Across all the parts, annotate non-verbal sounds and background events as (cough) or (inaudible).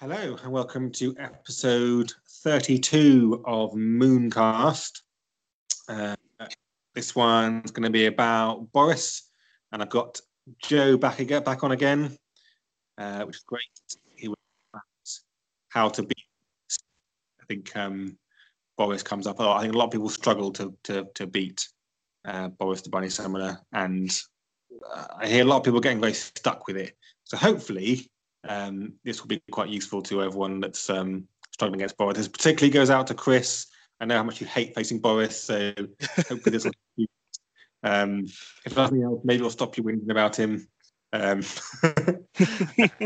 Hello and welcome to episode 32 of Mooncast. Uh, this one's going to be about Boris, and I've got Joe back again, back on again, uh, which is great. He was how to beat. I think um, Boris comes up a lot. I think a lot of people struggle to to, to beat uh, Boris the Bunny Summoner, and uh, I hear a lot of people getting very stuck with it. So hopefully um, this will be quite useful to everyone that's um, struggling against Boris. This particularly goes out to Chris. I know how much you hate facing Boris, so hopefully this will. (laughs) Um, if nothing else, maybe it'll stop you whinging about him. Um, (laughs)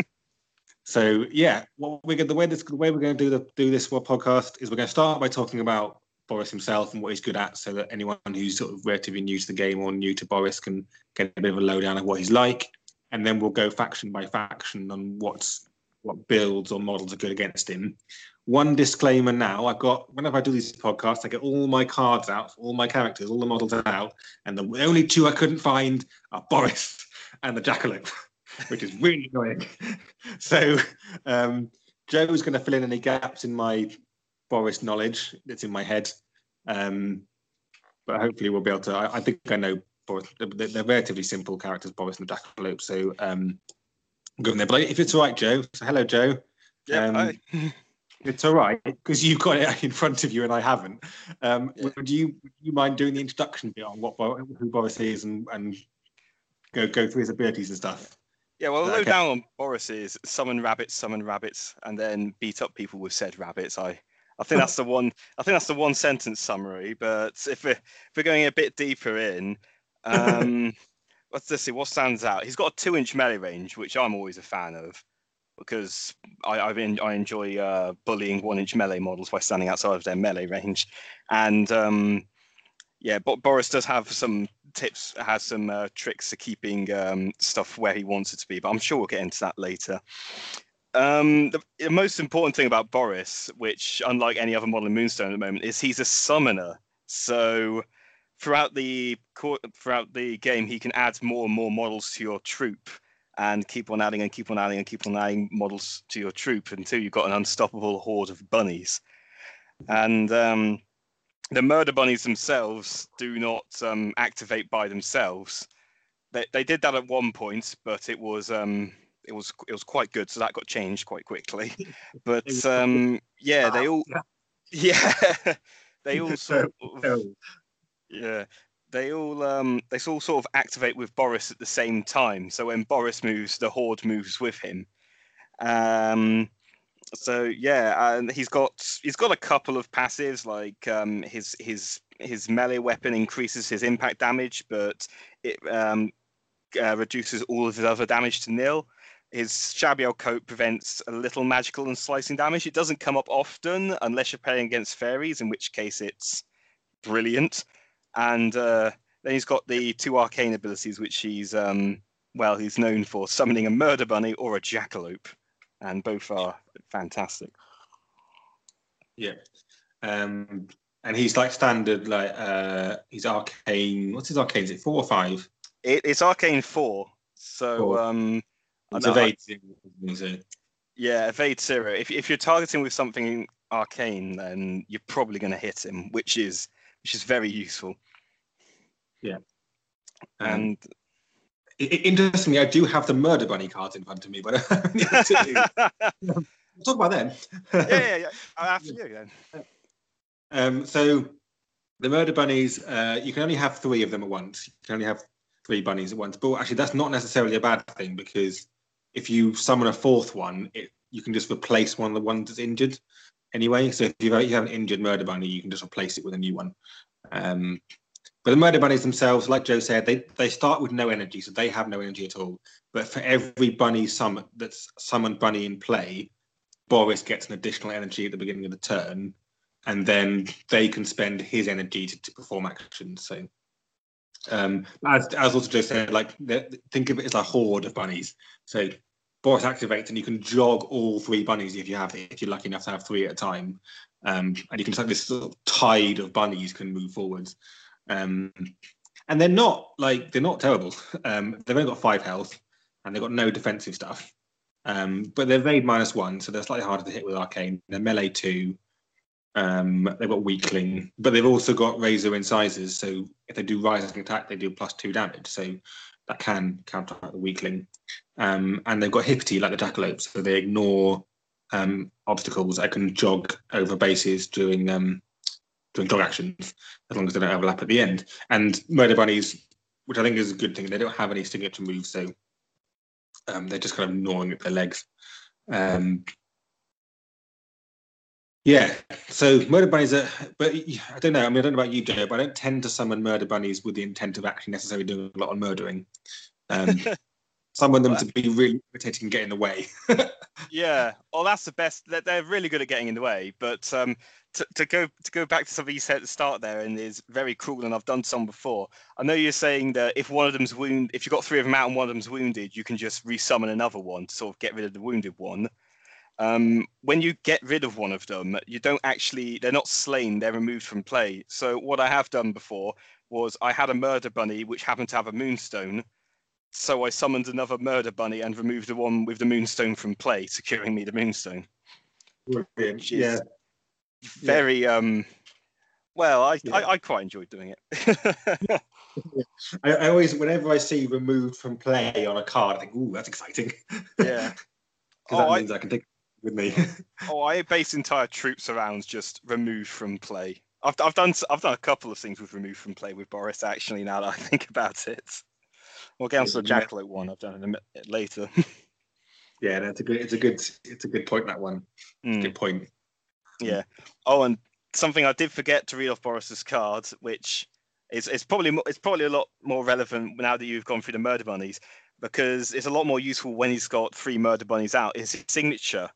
so yeah, what we're going the way this the way we're going to do the do this podcast is we're going to start by talking about Boris himself and what he's good at, so that anyone who's sort of relatively new to the game or new to Boris can get a bit of a lowdown of what he's like and then we'll go faction by faction on what's what builds or models are good against him. One disclaimer now: I've got whenever I do these podcasts, I get all my cards out, all my characters, all the models out, and the only two I couldn't find are Boris and the Jackalope, (laughs) which is really annoying. (laughs) so um, Joe's going to fill in any gaps in my Boris knowledge that's in my head, um, but hopefully we'll be able to. I, I think I know Boris. They're, they're relatively simple characters, Boris and the Jackalope. So um, going there. But if it's all right, Joe. So hello, Joe. Yeah. Um, it's all right because you've got it (laughs) in front of you and I haven't. Um, yeah. Would you would you mind doing the introduction bit on what who Boris is and and go go through his abilities and stuff? Yeah, well, low okay. down on Boris is summon rabbits, summon rabbits, and then beat up people with said rabbits. I I think that's (laughs) the one. I think that's the one sentence summary. But if we're if we're going a bit deeper in, (laughs) um, let's, let's see what stands out. He's got a two-inch melee range, which I'm always a fan of because I I've in, I enjoy uh, bullying one-inch melee models by standing outside of their melee range, and um, yeah, but Boris does have some tips, has some uh, tricks to keeping um, stuff where he wants it to be, but I'm sure we'll get into that later. Um, the, the, most important thing about Boris, which unlike any other model in Moonstone at the moment, is he's a summoner. So throughout the throughout the game, he can add more and more models to your troop, and keep on adding and keep on adding and keep on adding models to your troop until you've got an unstoppable horde of bunnies. And um, the murder bunnies themselves do not um, activate by themselves. They, they did that at one point, but it was um, it was it was quite good, so that got changed quite quickly. (laughs) But um, yeah, they all (laughs) yeah (laughs) they all sort of yeah, they all um, they all sort of activate with Boris at the same time. So when Boris moves, the horde moves with him. Um, so yeah, and he's got he's got a couple of passives like um, his his his melee weapon increases his impact damage, but it um, uh, reduces all of his other damage to nil. His Shabiel coat prevents a little magical and slicing damage. It doesn't come up often unless you're playing against fairies, in which case it's brilliant and uh, then he's got the two arcane abilities, which he's um, well, he's known for summoning a murder bunny or a jackalope, and both are fantastic. Yeah, um, and he's like standard, like uh, he's arcane. What's his arcane? Is it four or five? It, it's arcane four. So four. um, it's evade. Yeah, evade zero. If if you're targeting with something arcane, then you're probably going to hit him, which is which is very useful. Yeah. Um, and interestingly, I do have the Murder Bunny cards in front of me, but (laughs) (laughs) we'll talk about them. yeah, yeah, yeah. After you then. (laughs) Um, so the Murder Bunnies, uh, you can only have three of them at once. You can only have three bunnies at once. But actually, that's not necessarily a bad thing because if you summon a fourth one, it, you can just replace one of the ones that's injured anyway. So if you have an injured murder bunny, you can just replace it with a new one. Um, but the murder bunnies themselves, like Joe said, they, they start with no energy, so they have no energy at all. But for every bunny summon that's summoned bunny in play, Boris gets an additional energy at the beginning of the turn, and then they can spend his energy to, to perform actions. So, um, as as also Joe said, like think of it as a horde of bunnies. So Boris activates, and you can jog all three bunnies if you have if you're lucky enough to have three at a time. Um, and you can like this sort of tide of bunnies can move forwards. Um, and they're not like they're not terrible. (laughs) Um, they've only got five health, and they've got no defensive stuff. Um, but they're evade minus one, so they're slightly harder to hit with arcane. They're melee two. Um, they've got weakling, but they've also got razor incisors. So if they do rising attack, they do plus two damage. So that can counteract the weakling. Um, and they've got hippity like the jackalope, so they ignore um, obstacles. I can jog over bases during um, during jog actions as long as they don't overlap at the end. And murder bunnies, which I think is a good thing, they don't have any signature moves, so um, they're just kind of gnawing at their legs. Um, yeah, so murder bunnies are, but I don't know. I mean, I don't know about you, Joe, but I don't tend to summon murder bunnies with the intent of actually necessarily doing a lot of murdering. Um, (laughs) summon them to be really irritating and get in the way. (laughs) yeah, well, that's the best. They're really good at getting in the way. But um, to, to go to go back to something you said at the start there, and is very cruel, and I've done some before. I know you're saying that if one of them's wounded, if you've got three of them out and one of them's wounded, you can just resummon another one to sort of get rid of the wounded one. Um, when you get rid of one of them, you don't actually, they're not slain, they're removed from play. So, what I have done before was I had a murder bunny which happened to have a moonstone. So, I summoned another murder bunny and removed the one with the moonstone from play, securing me the moonstone. Brilliant. Yeah. Very, yeah. um, well, I, yeah. I, I, quite enjoyed doing it. (laughs) I, I, always, whenever I see removed from play on a card, I think, ooh, that's exciting. Yeah. (laughs) Because oh, that means I, I can take with me. (laughs) oh, I base entire troops around just removed from play. I've, I've done I've done a couple of things with removed from play with Boris actually. Now that I think (laughs) about it, well, get onto the Jackalope one. I've done it a bit later. (laughs) yeah, that's a good. It's a good. It's a good point. That one. Mm. Good point. Yeah. Oh, and something I did forget to read off Boris's card, which is it's probably it's probably a lot more relevant now that you've gone through the murder bunnies because it's a lot more useful when he's got three murder bunnies out. Is his signature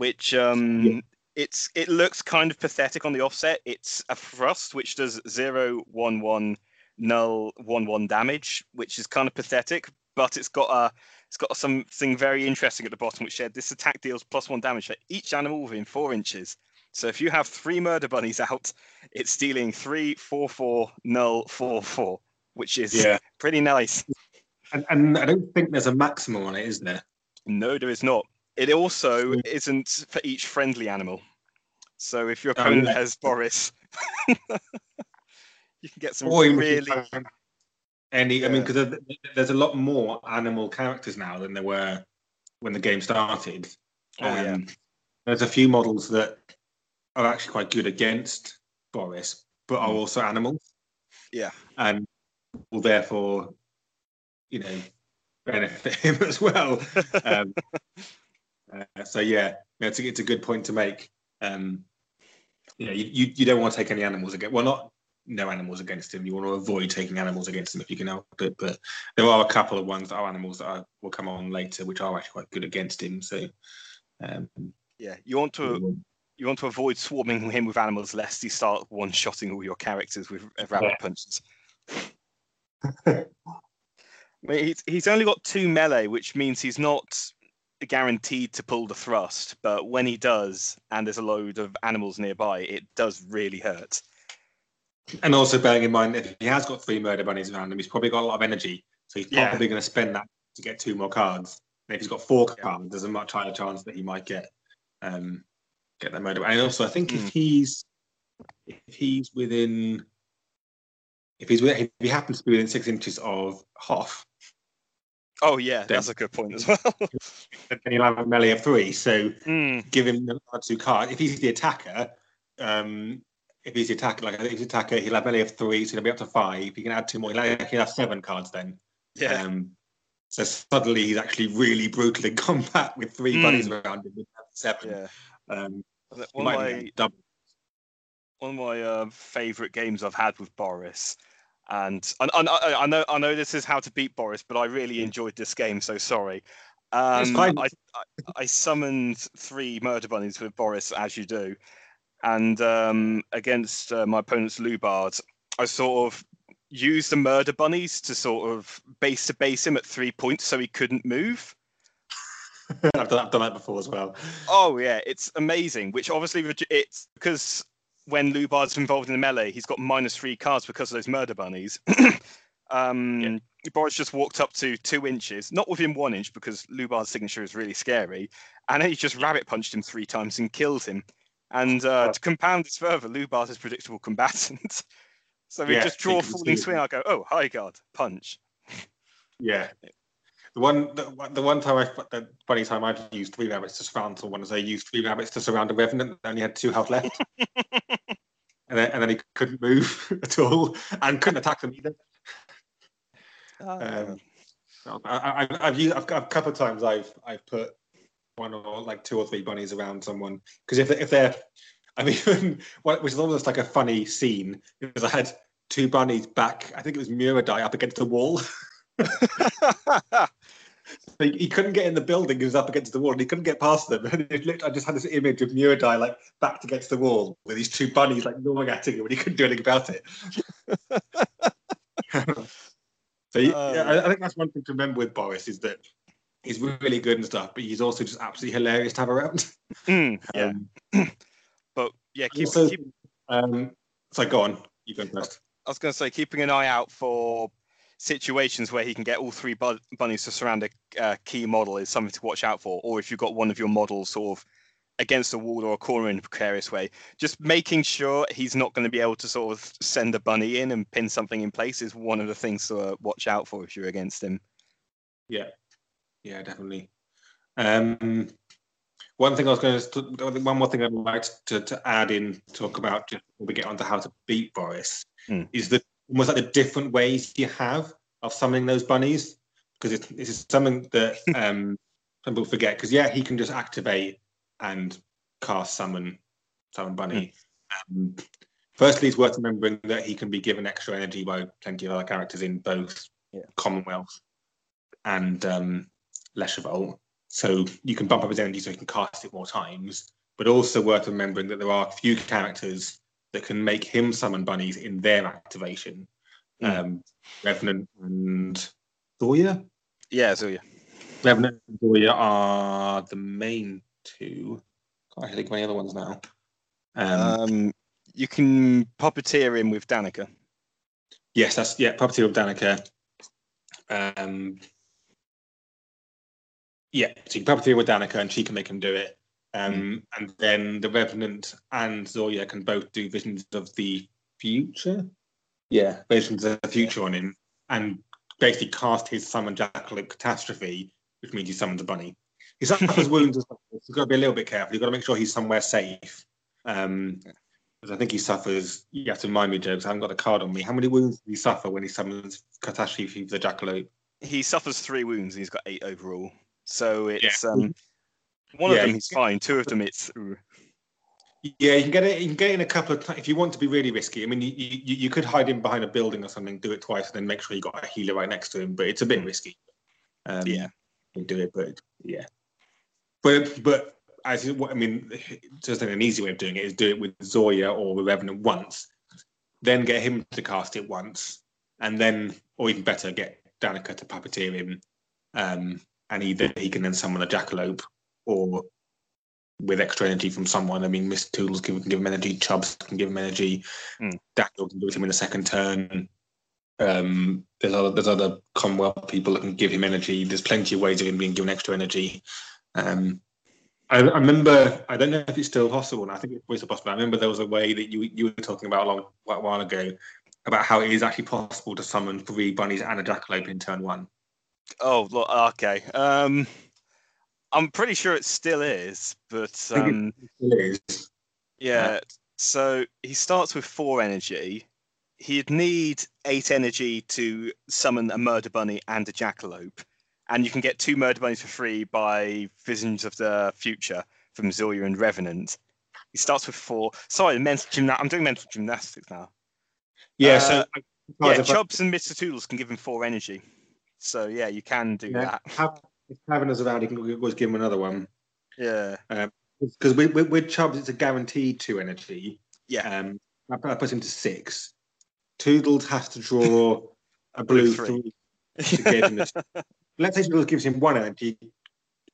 which um, yeah. it's it looks kind of pathetic on the offset. It's a thrust which does zero one one null one one damage, which is kind of pathetic. But it's got a it's got something very interesting at the bottom, which said this attack deals plus one damage for each animal within four inches. So if you have three murder bunnies out, it's dealing three four four null four four, which is yeah. pretty nice. And, and I don't think there's a maximum on it, is there? No, there is not. It also isn't for each friendly animal. So if your opponent um, has Boris, (laughs) you can get some really. Any, I mean, because there's a lot more animal characters now than there were when the game started. Oh um, yeah. There's a few models that are actually quite good against Boris, but are hmm. also animals. Yeah. And will therefore, you know, benefit (laughs) him as well. (laughs) Um, uh, so yeah, it's a, it's a good point to make. Um, you know, you, you, you don't want to take any animals against. Well, not no animals against him. You want to avoid taking animals against him if you can help it. But there are a couple of ones that are animals that are, will come on later, which are actually quite good against him. So um, yeah, you want to you want to avoid swarming him with animals lest he start one shotting all your characters with rabbit yeah. punches. (laughs) I mean, he's, he's only got two melee, which means he's not guaranteed to pull the thrust, but when he does, and there's a load of animals nearby, it does really hurt. And also bearing in mind, if he has got three murder bunnies around him, he's probably got a lot of energy, so he's yeah. probably going to spend that to get two more cards. And if he's got four yeah. cards, there's a much higher chance that he might get um, get that murder. And also, I think mm. if hmm. he's if he's within if he's if he happens to be within six inches of Hoff, Oh yeah, that's a good point as (laughs) well. and he'll have a melee of three, so mm. give him the two card. If he's the attacker, um, if he's the attacker, like if he's the attacker, he'll have melee of three, so he'll be up to five. He can add two more. He'll have, he'll have seven cards then. Yeah. Um, so suddenly he's actually really brutal in (laughs) combat with three mm. buddies around him with seven. Yeah. Um, one, of my, one of my uh, favorite games I've had with Boris and I, I, I, know I know this is how to beat Boris, but I really enjoyed this game. So sorry. Um, I, I, I, summoned three murder bunnies with Boris, as you do, and um, against uh, my opponent's Lubard, I sort of used the murder bunnies to sort of base to base him at three points, so he couldn't move. (laughs) I've, done, I've done that before as well. Oh yeah, it's amazing. Which obviously it's because when Lubard's involved in the melee, he's got minus three cards because of those murder bunnies. (clears throat) um, yeah. Boris just walked up to two inches, not within one inch because Lubar's signature is really scary, and then he just rabbit punched him three times and killed him. And uh, to compound this further, Lubar's his predictable combatant. (laughs) so we Yeah, just draw a falling swing. I go, oh, high guard, punch. Yeah. (laughs) The one, the, one- the one time I, the funny time I've used three rabbits to surround someone is I used three rabbits to surround a revenant that only had two health left. (laughs) and, then, and then he couldn't move (laughs) at all and couldn't attack them either. Um, I, I, I've used, I've, got- a couple of times I've, I've put one or like two or three bunnies around someone because if, they, if they're, I mean, (laughs) what- which is almost like a funny scene because I had two bunnies back, I think it was Muradai up against the wall. He, he couldn't get in the building. He was up against the wall, and he couldn't get past them. (laughs) And it looked, I just had this image of Muradai like backed against the wall with these two bunnies like gnawing at him, and he couldn't do anything about it. (laughs) (laughs) so yeah. I, I think that's one thing to remember with Boris is that he's really good and stuff, but he's also just absolutely hilarious to have around. Mm, yeah, Um, (clears throat) but yeah, keep, also, keep, um, so go on, you go first. I was going to say, keeping an eye out for situations where he can get all three bu- bunnies to surround a uh, key model is something to watch out for. Or if you've got one of your models sort of against a wall or a corner in a precarious way, just making sure he's not going to be able to sort of send a bunny in and pin something in place is one of the things to uh, watch out for if you're against him. Yeah, yeah, definitely. Um, one thing I was going to, one more thing I'd like to, to add in, talk about just before we get on to how to beat Boris, Hmm. is the almost like the different ways you have of summoning those bunnies, because it's, this is something that (laughs) um, some people forget. Because yeah, he can just activate and cast summon, summon bunny. Um, firstly, it's worth remembering that he can be given extra energy by plenty of other characters in both Yeah. Commonwealth and um. So you can bump up his energy so he can cast it more times. But also worth remembering that there are a few characters that can make him summon bunnies in their activation. Mm. Um, Revenant and Zoya. Yeah, Zoya. yeah. Revenant and Zoya are the main two. Can't actually think of any other ones now. Um, Um, you can puppeteer him with Danica. Yes, that's yeah, Puppeteer with Danica. Um, yeah, so you can Puppeteer with Danica and she can make him do it. Um, And then the Revenant and Zoya can both do visions of the future. Yeah, visions of the future on him and basically cast his summon Jackalope Catastrophe, which means he summons a bunny. He suffers wounds as well. So you've got to be a little bit careful. You've got to make sure he's somewhere safe. Um, because I think he suffers. You have to remind me, jokes. I haven't got the card on me. How many wounds does he suffer when he summons Catastrophe for the Jackalope? He suffers three wounds. He's got eight overall. So it's um, one Yeah, of them you he's fine. Two of them it's ooh. Yeah, you can get it. You can get it in a couple of times if you want to be really risky. I mean, you, you, you could hide him behind a building or something, do it twice, and then make sure you got a healer right next to him. But it's a bit risky. Um, Yeah. you do it, but yeah. But but as you- what I mean, just an easy way of doing it is do it with Zoya or the Revenant once, then get him to cast it once, and then, or even better, get Danica to puppeteer him, um, and either he can then summon a Jackalope or with extra energy from someone. I mean, Mr. Toodles can, give him energy, Chubbs can give him energy, Hmm. Daniel can do it him in a second turn. Um, there's other there's other Commonwealth people that can give him energy. There's plenty of ways of him being given extra energy. Um, I, I remember I don't know if it's still possible, and I think it's still possible. I remember there was a way that you you were talking about a long a while ago about how it is actually possible to summon three bunnies and a jackalope in turn one. Oh, okay. Um, I'm pretty sure it still is, but um, is. yeah. So he starts with four energy. He'd need eight energy to summon a murder bunny and a jackalope, and you can get two murder bunnies for free by Visions of the Future from Zoya and Revenant. He starts with four. Sorry, mental gymna- I'm doing mental gymnastics now. Yeah. Uh, so Yeah, Chubbs and Mr. Toodles can give him four energy. So yeah, you can do yeah, that. have, if Kavanagh's around, he can always give him another one. Yeah. Because with, with, with Chubbs, it's a guaranteed two energy. Yeah. Um, that, that puts him to six. Toodles has to draw (laughs) a Blue three. three to give him this. (laughs) Let's say Toodles gives him one energy.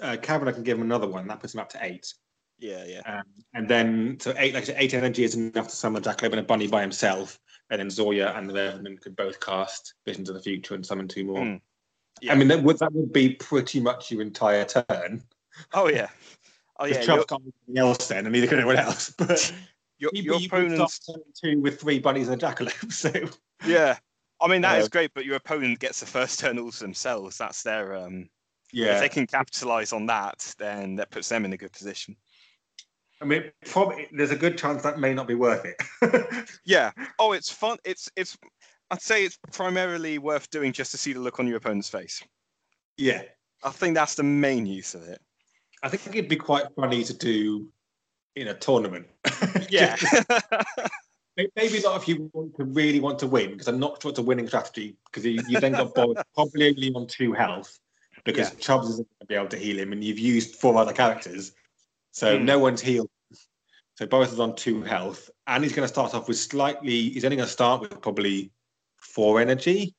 Uh, Kavanagh can give him another one. That puts him up to eight. Yeah, yeah. Um, and then, so eight, like I said, eight energy is enough to summon jackalope and a bunny by himself. and then Zoya and the Revenant could both cast Visions of the Future and summon two more. Mm. Yeah. I mean, that would that would be pretty much your entire turn. Oh yeah. Oh Because yeah. Chubbs can't do anything else then, and neither can anyone else. But (laughs) your, you, your you opponent's turn two with three bunnies and a jackalope. (laughs) So yeah. I mean that is Uh, great, but your opponent gets the first turn all to themselves. That's their um. Yeah. If they can capitalize on that, then that puts them in a good position. I mean, probably there's a good chance that may not be worth it. (laughs) Yeah. Oh, it's fun. It's it's. I'd say it's primarily worth doing just to see the look on your opponent's face. yeah, I think that's the main use of it. I think it'd be quite funny to do in a tournament. (laughs) Yeah. Maybe not if you want to really want to win, because I'm not sure it's a winning strategy. Because you, you then got Boris (laughs) probably only on two health, because Yeah. Chubbs isn't going to be able to heal him, and you've used four other characters, so Hmm. no one's healed. So Boris is on two health, and he's going to start off with slightly. He's only going to start with probably four energy.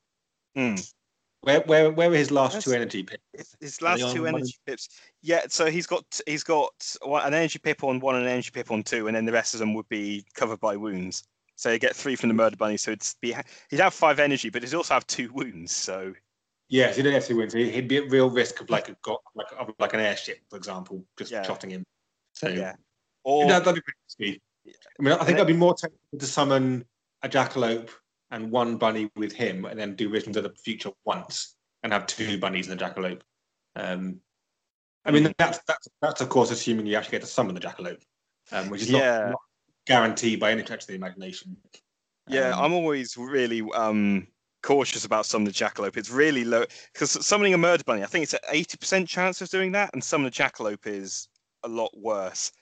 Hmm. Where where where are his last two energy picks? His- last two one energy pips. Yeah, so he's got he's got an energy pip on one and an energy pip on two, and then the rest of them would be covered by wounds. So you get three from the murder bunny. So it's be he'd have five energy, but he'd also have two wounds. So Yes, he didn't have win. So he'd be at real risk of like a got like of like an airship, for example, just Yeah. shotting him. So yeah, or that, that'd be pretty risky. I mean, I think I'd be more tempted to summon a jackalope and one bunny with him, and then do Visions of the Future once, and have two bunnies and a jackalope. Um, I mean, that's that's that's of course assuming you actually get to summon the jackalope, um, which is not, Yeah. not guaranteed by any stretch of the imagination. yeah, Um, I'm always really um cautious about summoning the jackalope. It's really low because summoning a murder bunny, I think it's an eighty percent chance of doing that, and summoning a jackalope is a lot worse.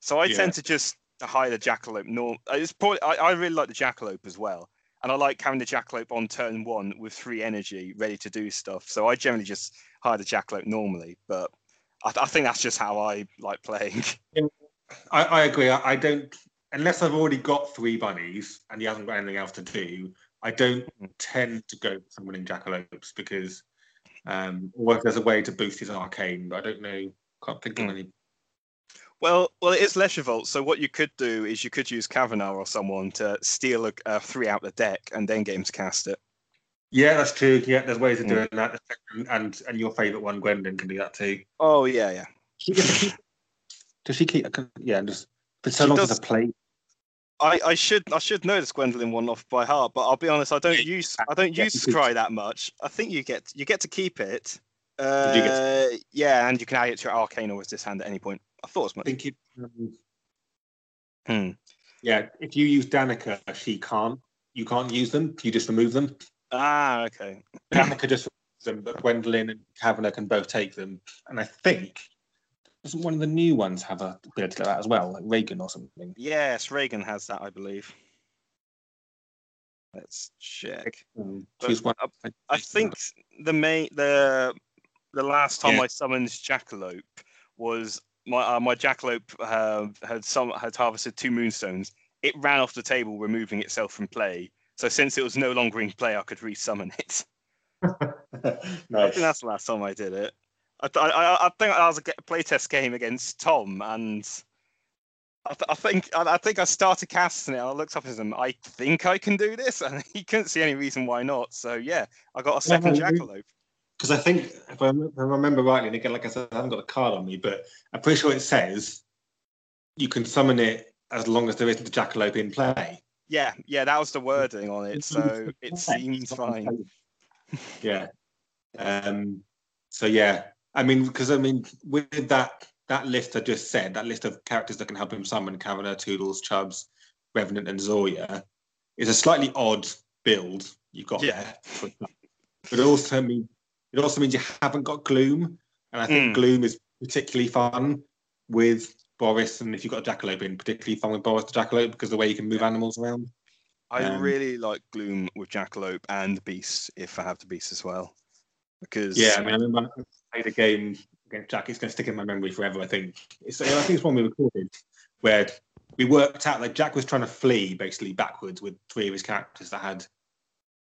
So I Yeah. tend to just hide the jackalope. Norm, it's probably I, I really like the jackalope as well, and I like having the jackalope on turn one with three energy, ready to do stuff. So I generally just hide the jackalope normally, but I, I think that's just how I like playing. (laughs) I, I agree. I, I don't unless I've already got three bunnies and he hasn't got anything else to do. I don't Mhm. tend to go for summoning jackalopes because, um, or if there's a way to boost his arcane, but I don't know. Can't think of Mm. any. Well, well, it is Leisure Vault. So what you could do is you could use Kavanagh or someone to steal a, a three out the deck and then get him to cast it. Yeah, that's true. Yeah, there's ways of Mm. doing that, and and, and your favourite one, Gwendolyn, can do that too. Oh yeah, yeah. She keep- Does she keep? Yeah, just for so She long does- as a play. I, I should I should know this Gwendolyn one off by heart, but I'll be honest, I don't use I don't Yeah, use you Scry that much. I think you get you get to keep it. Uh, Did you get yeah, and you can add it to your arcane or resist hand at any point. I thought as I think it. Um, Hmm. yeah, if you use Danica, she can't. You can't use them. You just remove them. Ah, okay. Danica just removes them, but Gwendolyn and Kavanagh can both take them. And I think doesn't one of the new ones have a ability like that as well, like Reagan or something? Yes, Reagan has that, I believe. Let's check. Um, one. I, I think the main the the last time Yeah. I summoned Jackalope was my uh, my Jackalope uh, had some had harvested two moonstones. It ran off the table, removing itself from play. So since it was no longer in play, I could resummon it. (laughs) (laughs) I nice. think that's the last time I did it. I, th- I, I I think I was a playtest game against Tom, and I, th- I think I, I think I started casting it. And I looked up at him. I think I can do this, (laughs) and he couldn't see any reason why not. So yeah, I got a second Yeah, Jackalope. Because I think, if I, if I remember rightly, and again, like I said, I haven't got a card on me, but I'm pretty sure it says you can summon it as long as there isn't a jackalope in play. Yeah, yeah, that was the wording on it. So it seems fine. (laughs) Yeah. Um. So yeah, I mean, because I mean, with that that list I just said, that list of characters that can help him summon Kavanagh, Toodles, Chubbs, Revenant, and Zoya, is a slightly odd build you've got Yeah. there. But it also means it also means you haven't got Gloom, and I think Mm. Gloom is particularly fun with Boris, and if you've got a Jackalope in, particularly fun with Boris the Jackalope because the way you can move animals around. I Um, really like Gloom with Jackalope and Beast if I have the Beast as well. Because Yeah, I mean, I remember I played a game against Jack. It's going to stick in my memory forever. I think. It's, I think it's one we recorded where we worked out that Jack was trying to flee basically backwards with three of his characters that had.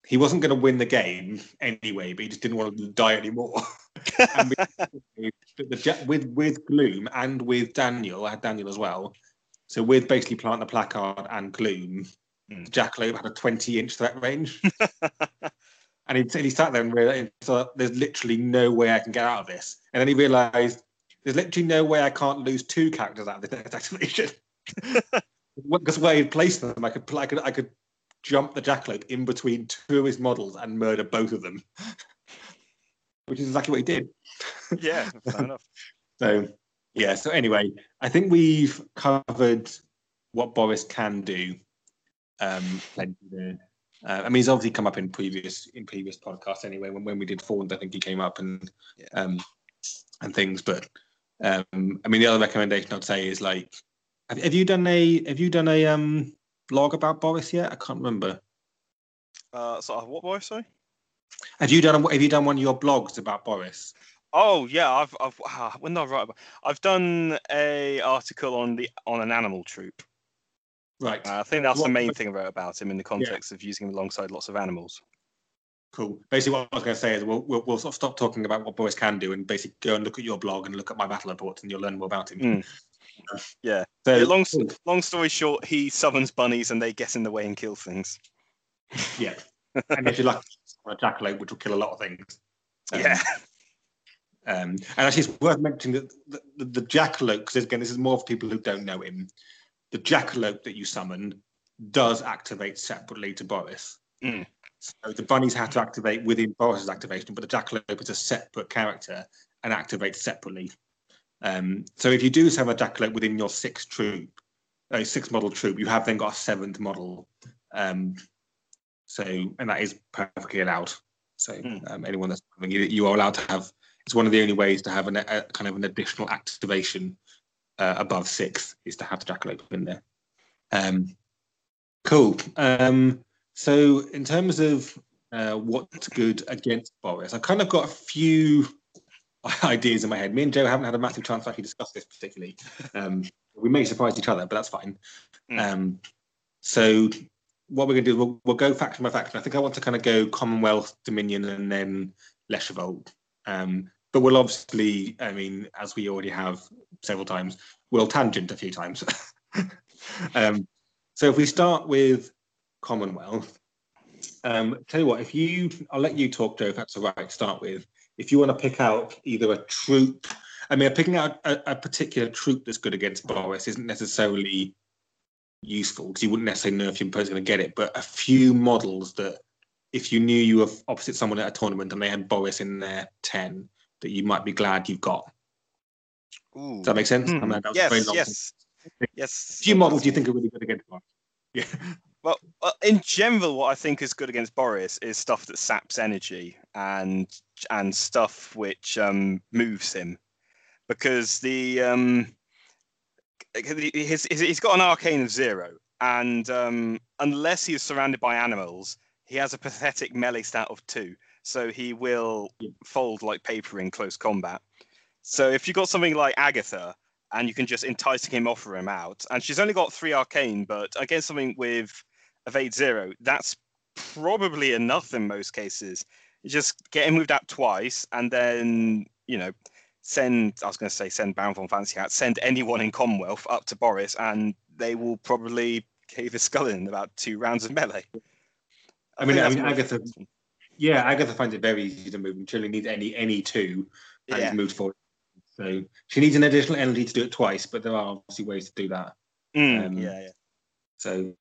He wasn't going to win the game anyway, but he just didn't want to die anymore. (laughs) and we, (laughs) with with Gloom and with Daniel, I had Daniel as well. So with basically plant the placard and Gloom, mm. the jackalope had a 20 inch threat range. (laughs) and he, he sat there and realized there's literally no way I can get out of this. And then he realized there's literally no way I can't lose two characters out of this activation. Because where he'd placed them, I could, I could, I could jump the jackalope in between two of his models and murder both of them, (laughs) which is exactly what he did. (laughs) Yeah, fair enough. so, yeah. So anyway, I think we've covered what Boris can do. Um. Uh, I mean, he's obviously come up in previous in previous podcasts anyway. When, when we did Fawns, I think he came up and yeah. um, and things. But um, I mean, the other recommendation I'd say is like, have, have you done a have you done a um blog about Boris yet? I can't remember. Uh, so what Boris? Sorry. Have you done have you done one of your blogs about Boris? Oh yeah, I've I've uh, when did I write? I've done a article on the on an animal troop. Right. Uh, I think that's what, the main thing I wrote about him in the context yeah. of using him alongside lots of animals. Cool. Basically, what I was going to say is we'll, we'll, we'll sort of stop talking about what Boris can do and basically go and look at your blog and look at my battle reports and you'll learn more about him. Mm. (laughs) Yeah. So yeah, long long story short, he summons bunnies and they get in the way and kill things. Yeah. (laughs) and if you like a jackalope, which will kill a lot of things. Um, yeah. Um, and actually, it's worth mentioning that the, the, the jackalope, because again, this is more for people who don't know him. The jackalope that you summon does activate separately to Boris. Mm. So the bunnies have to activate within Boris's activation, but the jackalope is a separate character and activates separately. Um, so if you do have a jackalope within your sixth troop, a six model troop, you have then got a seventh model. Um, so and that is perfectly allowed. So mm. um, anyone that's you, you are allowed to have. It's one of the only ways to have an, a kind of an additional activation uh, above six is to have the jackalope in there. Um, cool. Um, so in terms of uh, what's good against Boris, I've kind of got a few (laughs) ideas in my head. Me and Joe haven't had a massive chance to actually discuss this particularly. Um, we may surprise each other, but that's fine. Mm. Um, so what we're going to do is we'll, we'll, go faction by faction. I think I want to kind of go Commonwealth, Dominion, and then Lesser Um, but we'll obviously, I mean, as we already have several times, we'll tangent a few times. (laughs) um, so if we start with Commonwealth, um, tell you what, if you, I'll let you talk, Joe, if that's all right, start with if you want to pick out either a troop, I mean, picking out a, a particular troop that's good against Boris isn't necessarily useful because you wouldn't necessarily know if your opponent's going to get it. But a few models that, if you knew you were opposite someone at a tournament and they had Boris in their ten, that you might be glad you've got. Ooh. Does that make sense? Mm. I mean, yes, yes, yes. A few models do you think are really good against Boris. (laughs) Yeah. Well, in general, what I think is good against Boris is stuff that saps energy and and stuff which um, moves him, because the um, he's, he's got an arcane of zero, and um, unless he's surrounded by animals, he has a pathetic melee stat of two, so he will fold like paper in close combat. So if you've got something like Agatha, and you can just entice him, offer him out, and she's only got three arcane, but against something with evade zero, that's probably enough in most cases. You just get him moved out twice, and then you know send. I was going to say send Baron von Fancy out. Send anyone in Commonwealth up to Boris, and they will probably cave his skull in about two rounds of melee. I, I mean, I mean Agatha. Yeah, Agatha finds it very easy to move. She only needs any any two, and yeah. moves forward. So she needs an additional energy to do it twice, but there are obviously ways to do that. Mm, um, yeah, yeah. So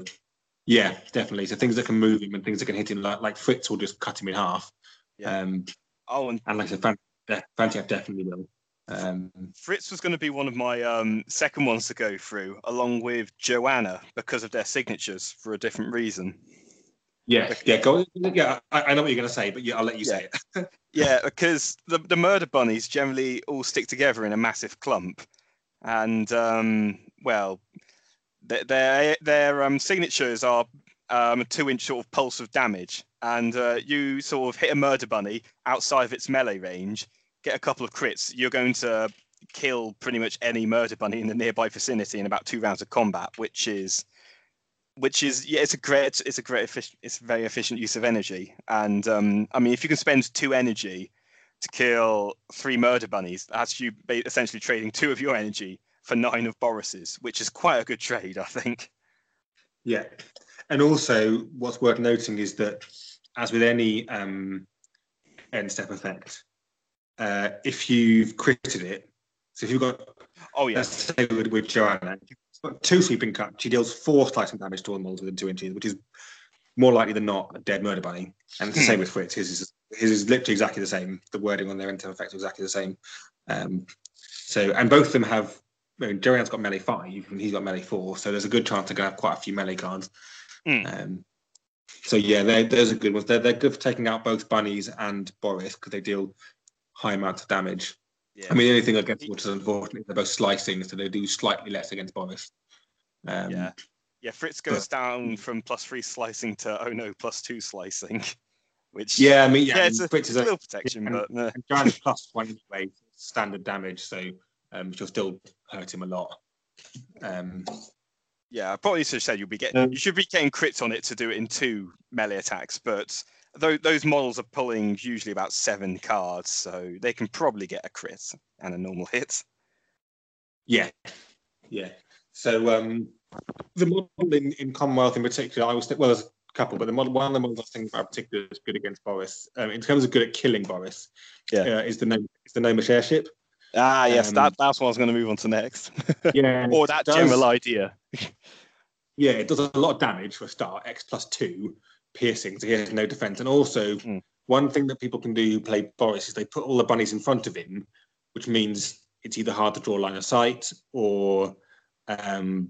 yeah, definitely. So things that can move him and things that can hit him, like like Fritz will just cut him in half. Yeah. Um, oh, and, and like I said, Fancy definitely will. Um, Fritz was going to be one of my um, second ones to go through, along with Joanna, because of their signatures for a different reason. Yeah, yeah, go. Yeah, I, I know what you're going to say, but yeah, I'll let you yeah. say it. (laughs) yeah, because the the murder bunnies generally all stick together in a massive clump, and um, well, their their um, signatures are um, a two-inch sort of pulse of damage, and uh, you sort of hit a murder bunny outside of its melee range, get a couple of crits, you're going to kill pretty much any murder bunny in the nearby vicinity in about two rounds of combat, which is which is yeah, it's a great it's a great efficient it's a very efficient use of energy. And um, I mean, if you can spend two energy to kill three murder bunnies, that's you essentially trading two of your energy for nine of Boris's, which is quite a good trade, I think. Yeah. and also what's worth noting is that, as with any um, end step effect, uh, if you've critted it, so if you've got, Oh yeah, let's say with, with Joanna, got two sweeping cuts, she deals four slicing damage to all models within two inches, which is more likely than not a dead murder bunny. And the same with Fritz. His is his is literally exactly the same. The wording on their end step effect is exactly the same. Um, so and both of them have. I mean, Joanne's got melee five, and he's got melee four. So there's a good chance they're going to have quite a few melee cards. Hmm. Um, so yeah, they're, those are good ones. They're, they're good for taking out both bunnies and Boris because they deal high amounts of damage. yeah. I mean, the only thing against is unfortunately they're both slicing, so they do slightly less against Boris. Um, yeah, yeah. Fritz goes down from plus three slicing to oh no, plus two slicing, (laughs) which yeah. I mean, yeah, yeah, it's a, Fritz is a little protection, yeah, but uh, and Joanne's (laughs) plus one anyway, standard damage, so um, she'll still hurt him a lot. Um, yeah, I probably should have said you'll be getting you should be getting crits on it to do it in two melee attacks, but those those models are pulling usually about seven cards, so they can probably get a crit and a normal hit. Yeah, yeah. So um, the model in, in Commonwealth in particular, I was well, there's a couple, but the model one of the models I was thinking about particularly is good against Boris. Um, in terms of good at killing Boris, Yeah. uh, is the name is the Gnomish airship. Ah, yes, Um, that that's what I was going to move on to next, (laughs) Yeah, or that does- general idea. (laughs) Yeah, it does a lot of damage for a start. X plus two piercing, so he has no defense. And also, Mm. one thing that people can do who play Boris is they put all the bunnies in front of him, which means it's either hard to draw a line of sight or um,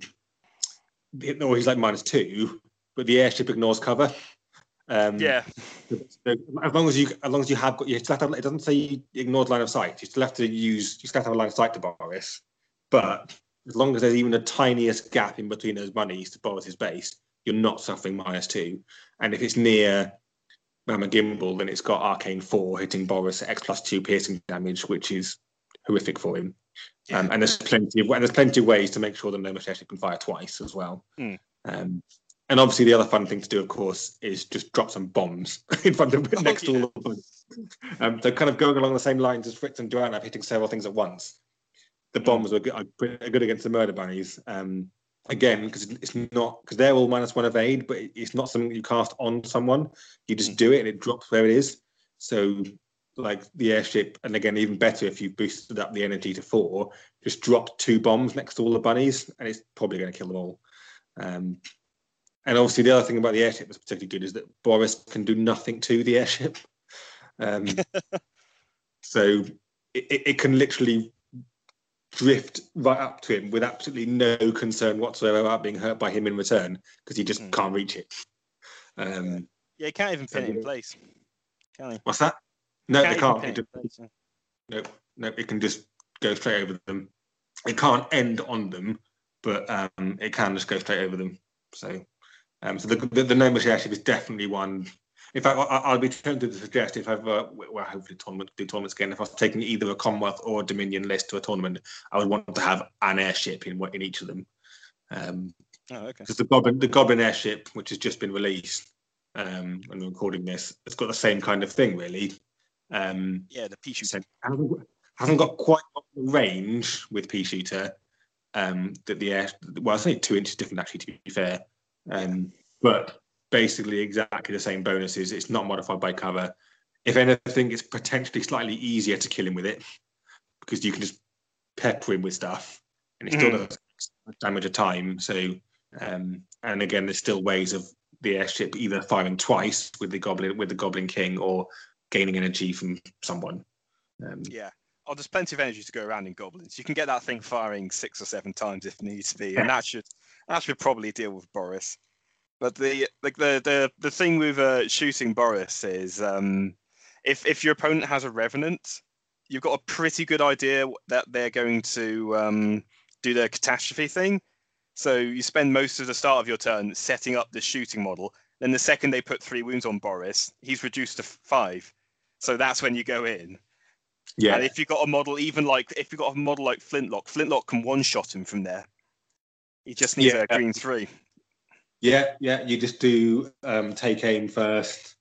or he's like minus two, but the airship ignores cover. Um, Yeah, as long as you as long as you have got you still have to, it doesn't say you ignored line of sight. You still have to use you still have to have a line of sight to Boris. But as long as there's even the tiniest gap in between those bunnies to Boris's base, you're not suffering minus two. And if it's near Mama Gimbal, then it's got Arcane Four hitting Boris at X plus two piercing damage, which is horrific for him. Um, and there's plenty of and there's plenty of ways to make sure the Gnomish airship can fire twice as well. Hmm. Um, and obviously, the other fun thing to do, of course, is just drop some bombs (laughs) in front of (laughs) Oh, next to all of them. Um, so kind of going along the same lines as Fritz and Joanna, hitting several things at once. The bombs were good, are good against the murder bunnies. Um, again, because it's not because they're all minus one evade, but it's not something you cast on someone. You just do it and it drops where it is. So, like the airship, and again, even better if you boosted up the energy to four, just drop two bombs next to all the bunnies, and it's probably going to kill them all. Um, and obviously, the other thing about the airship that's particularly good is that Boris can do nothing to the airship. Um, (laughs) so it, it, can literally drift right up to him with absolutely no concern whatsoever about being hurt by him in return because he just Mm. can't reach it. Um, yeah, he can't even pin it in place, can you? what's that? No, Can't they can't. it just, place, yeah. no, no, it can just go straight over them. It can't end on them, but um, it can just go straight over them. So, um, so the the, the airship is definitely one. In fact, I, I'll be tempted to suggest if I've uh, well, hopefully tournament do tournaments again. If I was taking either a Commonwealth or a Dominion list to a tournament, I would want to have an airship in in each of them. Um, Oh, okay. because the Goblin, the Goblin airship, which has just been released, um, when we're recording this, it's got the same kind of thing, really. Um, Yeah, the pea shooter. hasn't, got- hasn't got quite the range with pea shooter um, that the air. Well, it's only two inches different, actually, to be fair. Um, but basically, exactly the same bonuses. It's not modified by cover. If anything, it's potentially slightly easier to kill him with it because you can just pepper him with stuff, and it still Mhm. does damage a time. So, um, and again, there's still ways of the airship either firing twice with the goblin with the Goblin King or gaining energy from someone. Um, Yeah. Oh, there's plenty of energy to go around in goblins. You can get that thing firing six or seven times if needs be, and that should that should probably deal with Boris. But the like the the the thing with uh, shooting Boris is um, if if your opponent has a revenant, you've got a pretty good idea that they're going to um, do their catastrophe thing. So you spend most of the start of your turn setting up the shooting model. Then the second they put three wounds on Boris, he's reduced to five. So that's when you go in. yeah, And if you've got a model, even like if you've got a model like Flintlock, Flintlock can one shot him from there. He just needs Yeah. a green three. yeah, yeah. You just do um, take aim first,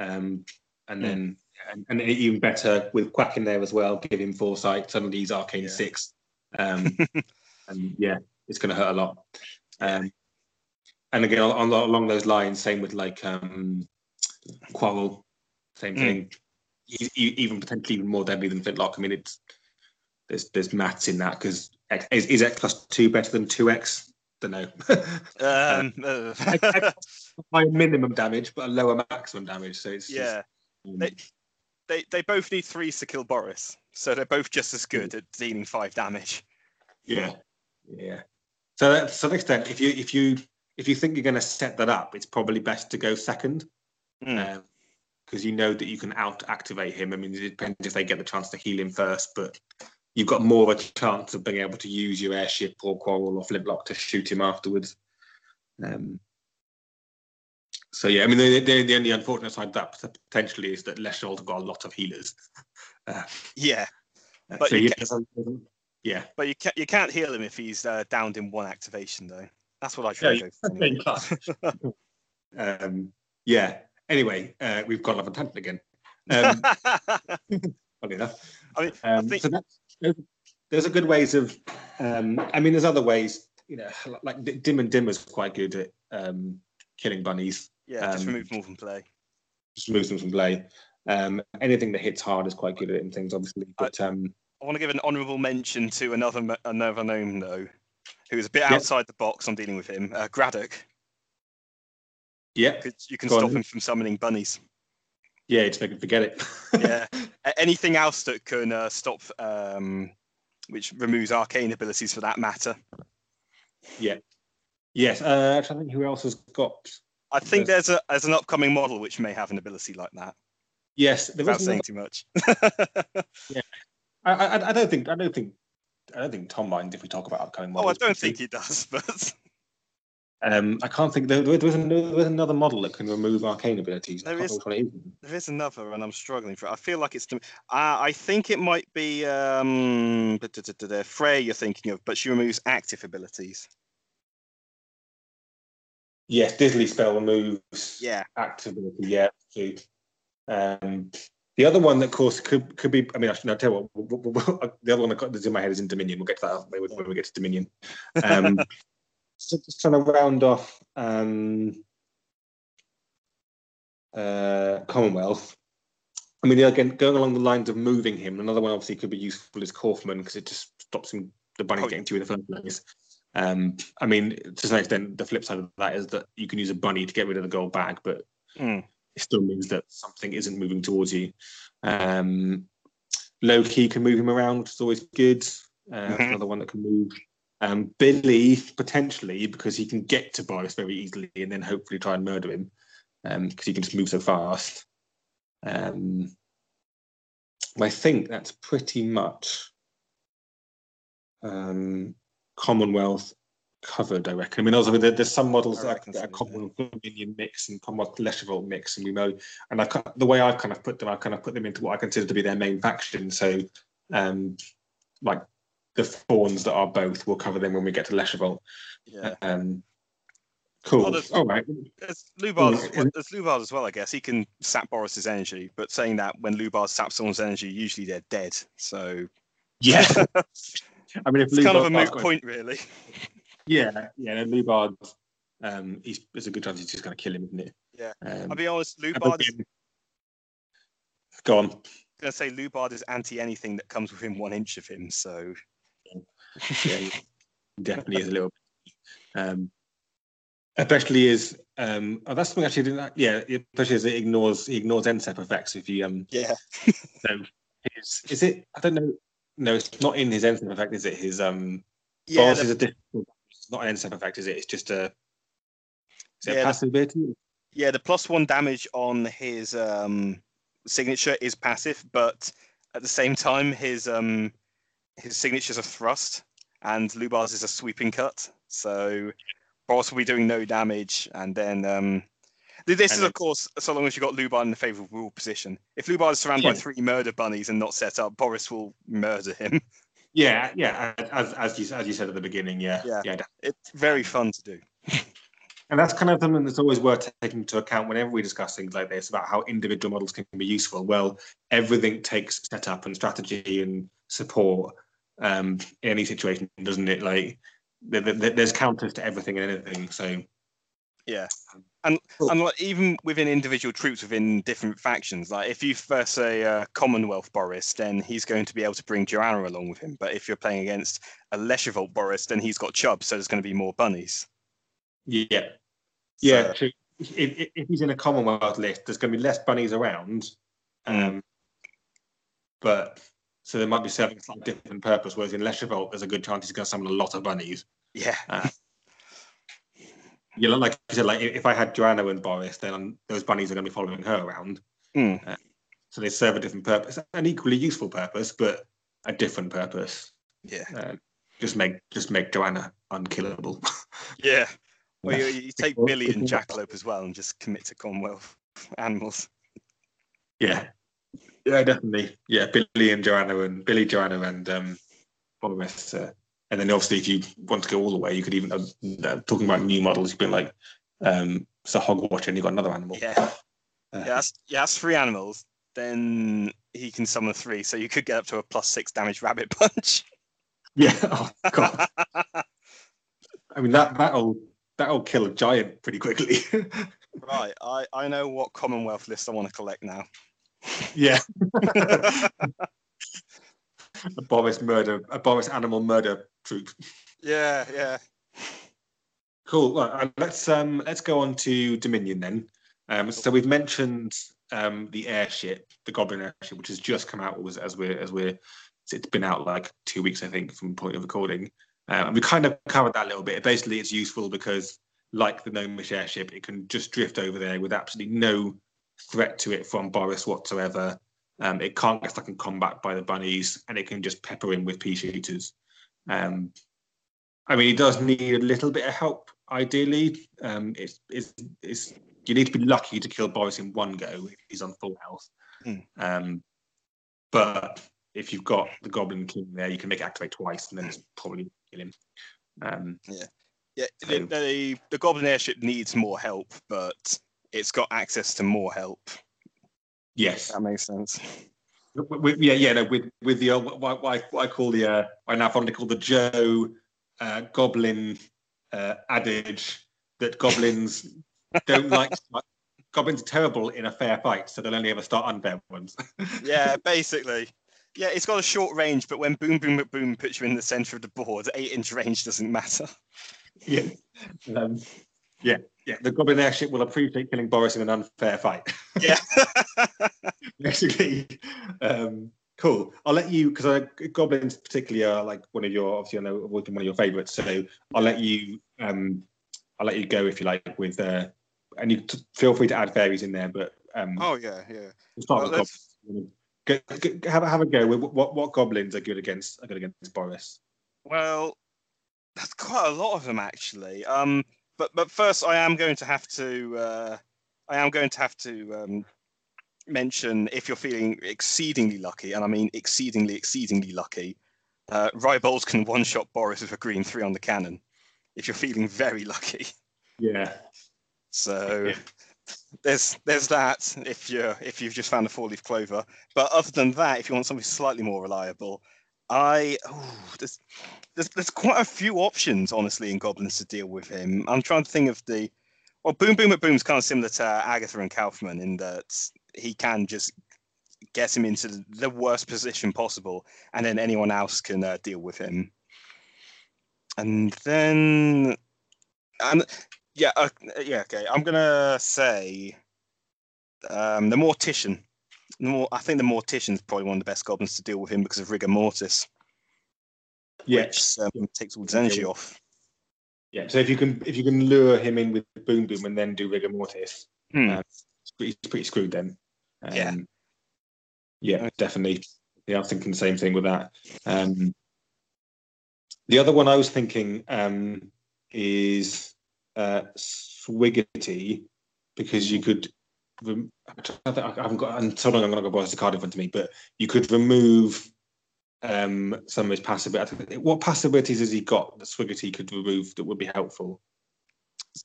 um, and Hmm. then and, and even better with Quack in there as well. Give him foresight. Suddenly he's arcane Yeah. six, um, (laughs) and yeah, it's going to hurt a lot. Um, and again on, along those lines, same with like um, Quarrel, same Mm. thing. E- even potentially even more deadly than Flintlock. I mean, it's there's there's maths in that because is, is X plus two better than two X? Don't know. (laughs) Um, uh, High (laughs) minimum damage, but a lower maximum damage. So it's yeah, Just, they, they they both need threes to kill Boris, so they're both just as good at dealing five damage. Yeah, yeah. So that, to some extent, if you if you if you think you're going to set that up, it's probably best to go second, Mm. because you know that you can out activate him. I mean, it depends if they get the chance to heal him first, but you've got more of a chance of being able to use your airship or quarrel or flintlock to shoot him afterwards. Um, so yeah, I mean, the, the, the only unfortunate side of that potentially is that Leshavult got a lot of healers. Uh, Yeah, uh, But so you yeah, yeah. but you can't you can't heal him if he's uh, downed in one activation though. That's what I Yeah, try to go for. anyway. um, yeah. Anyway, uh, we've gone off a tangent again. Um, (laughs) funny enough. I mean, I Um, think- so that's, there's, there's a good ways of. Um, I mean, there's other ways. You know, like Dim and Dim Dimmer's quite good at um, killing bunnies. yeah, just um, remove them all from play. Just moves them from play. Um, anything that hits hard is quite good at it and things, obviously. But um, I want to give an honourable mention to another another gnome though, who's a bit Yep. outside the box on dealing with him. Uh, Graddock, yeah, you can Go stop then. him from summoning bunnies. yeah, just make him forget it. Yeah. (laughs) (laughs) Anything else that can uh, stop, um, which removes arcane abilities for that matter. Yeah. Yes. Uh, actually, I think who else has got? I think Yes. there's a there's an upcoming model which may have an ability like that. Yes, there Without saying too much. (laughs) I, I, I don't think I don't think I don't think Tom minds if we talk about upcoming models. oh, I don't think he does, (laughs) but Um, I can't think there, there was another, there was another model that can remove arcane abilities. There is- remember which one it is. there is another, and I'm struggling for it. I feel like it's. Uh, I think it might be um, da- da- da- da- da, Frey you're thinking of, but she removes active abilities. Yes, Disley spell removes Yeah. active ability. Yeah. Um, the other one that, of course, could could be. I mean, no, I'll tell you what. (laughs) The other one that's in my head is in Dominion. We'll get to that when we, when we get to Dominion. Um, (laughs) so just trying to round off um, uh, Commonwealth. I mean, again, going along the lines of moving him, another one obviously could be useful is Kaufman because it just stops him the bunny Oh, getting to you in the first place. Um, I mean, to some extent, the flip side of that is that you can use a bunny to get rid of the gold bag, but Hmm. it still means that something isn't moving towards you. Um, Loki can move him around, which is always good. Uh, Mhm. Another one that can move. Um, Billy potentially because he can get to Boris very easily and then hopefully try and murder him because he can just move so fast. Um, I think that's pretty much um, Commonwealth covered. I reckon. I mean, also there, there's some models that are, that are. Commonwealth Dominion mix and Commonwealth Leshavult mix, and we know. And I the way I kind of put them, I kind of put them into what I consider to be their main faction. So, um, like the fawns that are both, we'll cover them when we get to Leshavult. Yeah. Um, cool. Oh, there's- All right. There's Lubard, as well, there's Lubard as well, I guess. He can sap Boris's energy, but saying that when Lubard saps someone's energy, usually they're dead. So Yeah. (laughs) I mean, if it's kind of a moot point, really. Yeah, yeah. No, Lubard, um, he's there's a good chance he's just going to kill him, isn't it? Yeah. Um, I'll be honest, and Lubard is again- Go on. going to say Lubard is anti anything that comes within one inch of him. So Yeah, definitely is a little. Um, especially is um, oh, that's something actually. Didn't, yeah, especially as it ignores he ignores NSEP effects. If you um, yeah, (laughs) so his, is it? I don't know. No, it's not in his NSEP effect, is it? His um, yeah, the- is a different. It's not an NSEP effect, is it? It's just a. Is it Yeah, the- a passive ability? yeah. The plus one damage on his um, signature is passive, but at the same time, his um, his signature's a thrust, and Lubard's is a sweeping cut. So Boris will be doing no damage, and then um, this And is of course so long as you've got Lubard in a favourable position. If Lubard is surrounded by three murder bunnies and not set up, Boris will murder him. Yeah, yeah. As as you as you said at the beginning, yeah, Yeah. yeah. It's very fun to do. And that's kind of something that's always worth taking into account whenever we discuss things like this about how individual models can be useful. Well, everything takes setup and strategy and support um, in any situation, doesn't it? Like there, there- there's counters to everything and anything. So Yeah, and Cool. and like even within individual troops within different factions, like if you first say uh, Commonwealth Boris, then he's going to be able to bring Joanna along with him. But if you're playing against a Leshavult Boris, then he's got Chubb, so there's going to be more bunnies. Yeah, yeah. So- true. If, if, if he's in a Commonwealth list, there's going to be less bunnies around, um, but so they might be serving a slightly different purpose. Whereas in Leshavult, there's a good chance he's going to summon a lot of bunnies. yeah, Yeah, like you said, like if I had Joanna and Boris, then those bunnies are going to be following her around. Mm. So they serve a different purpose, an equally useful purpose, but a different purpose. yeah, Uh, just make just make Joanna unkillable. (laughs) yeah. Well, you, you take Billy and (laughs) Jackalope as well, and just commit to Commonwealth (laughs) animals. yeah, yeah, definitely. Yeah, Billy and Joanna and Billy, Joanna and um, Boris. Uh, and then obviously, if you want to go all the way, you could even uh, uh, talking about new models. You've been like um, Sir Hogwatch, and you've got another animal. Yeah, Uh, yeah. That's, yeah, that's three animals. Then he can summon three, so you could get up to a plus six damage rabbit (laughs) punch. yeah. Oh God. (laughs) I mean that that'll that'll kill a giant pretty quickly. (laughs) right, I, I know what Commonwealth list I want to collect now. Yeah. (laughs) a Boris murder, a Boris animal murder troop. Yeah, yeah. Cool. Well, let's um let's go on to Dominion then. Um, so we've mentioned um the airship, the Goblin airship, which has just come out was as we're as we're it's been out like two weeks I think from point of recording. Um, and we kind of covered that a little bit. Basically, it's useful because like the Gnomish airship, it can just drift over there with absolutely no threat to it from Boris whatsoever. Um, it can't get stuck in combat by the bunnies, and it can just pepper in with pea shooters. Um, I mean, it does need a little bit of help, ideally. Um, it's, it's, it's, you need to be lucky to kill Boris in one go if he's on full health. Um, but if you've got the Goblin King there, you can make it activate twice, and then it's probably kill him. Um, Yeah, So- the, the, the Goblin airship needs more help, but it's got access to more help. yes, That makes sense. With- yeah, yeah, no, with with the old, what, what, I, what I call the uh, I now fondly call the Joe uh, Goblin uh, adage that goblins (laughs) don't like. Goblins are terrible in a fair fight, so they'll only ever start unfair ones. (laughs) Yeah, basically. Yeah, it's got a short range, but when Boom Boom Boom puts you in the center of the board, eight inch range doesn't matter. yeah, um, yeah, yeah. The Goblin airship will appreciate killing Boris in an unfair fight. Yeah. (laughs) basically. Um, cool. I'll let you because uh, goblins particularly are like one of your obviously I know one of your favourites. So I'll let you um, I'll let you go if you like with uh, and you t- feel free to add fairies in there. But um, oh yeah, yeah. we'll start well, with let's- Go, go, have, a- have a go with what, what goblins are good against are good against Boris. Well, that's quite a lot of them actually. Um, but but first, I am going to have to uh, I am going to have to um, mention if you're feeling exceedingly lucky, and I mean exceedingly exceedingly lucky, uh, Rybold can one shot Boris with a green three on the cannon. If you're feeling very lucky, Yeah. so. Yeah. There's there's that if you if you've just found a four leaf clover. But other than that, if you want something slightly more reliable, I oh, there's, there's there's quite a few options honestly in goblins to deal with him. I'm trying to think of the well, Boom Boom at Boom's kind of similar to Agatha and Kaufman in that he can just get him into the worst position possible, and then anyone else can uh, deal with him. And then, and yeah, uh, yeah, okay. I'm gonna say um, the Mortician. The more, I think the Mortician's probably one of the best goblins to deal with him because of rigor mortis, Yeah. which um, takes all his energy off. Yeah. So if you can if you can lure him in with boom boom and then do rigor mortis, Hmm. Uh, it's pretty, screwed then. Yeah. Um, Yeah, definitely. Yeah, I was thinking the same thing with that. Um, the other one I was thinking um, is uh, because you could. Rem- I haven't got. I'm so long. I'm going to go boys the card in front of me, but you could remove um, some of his passive. What passive abilities has he got that Swiggerty could remove that would be helpful?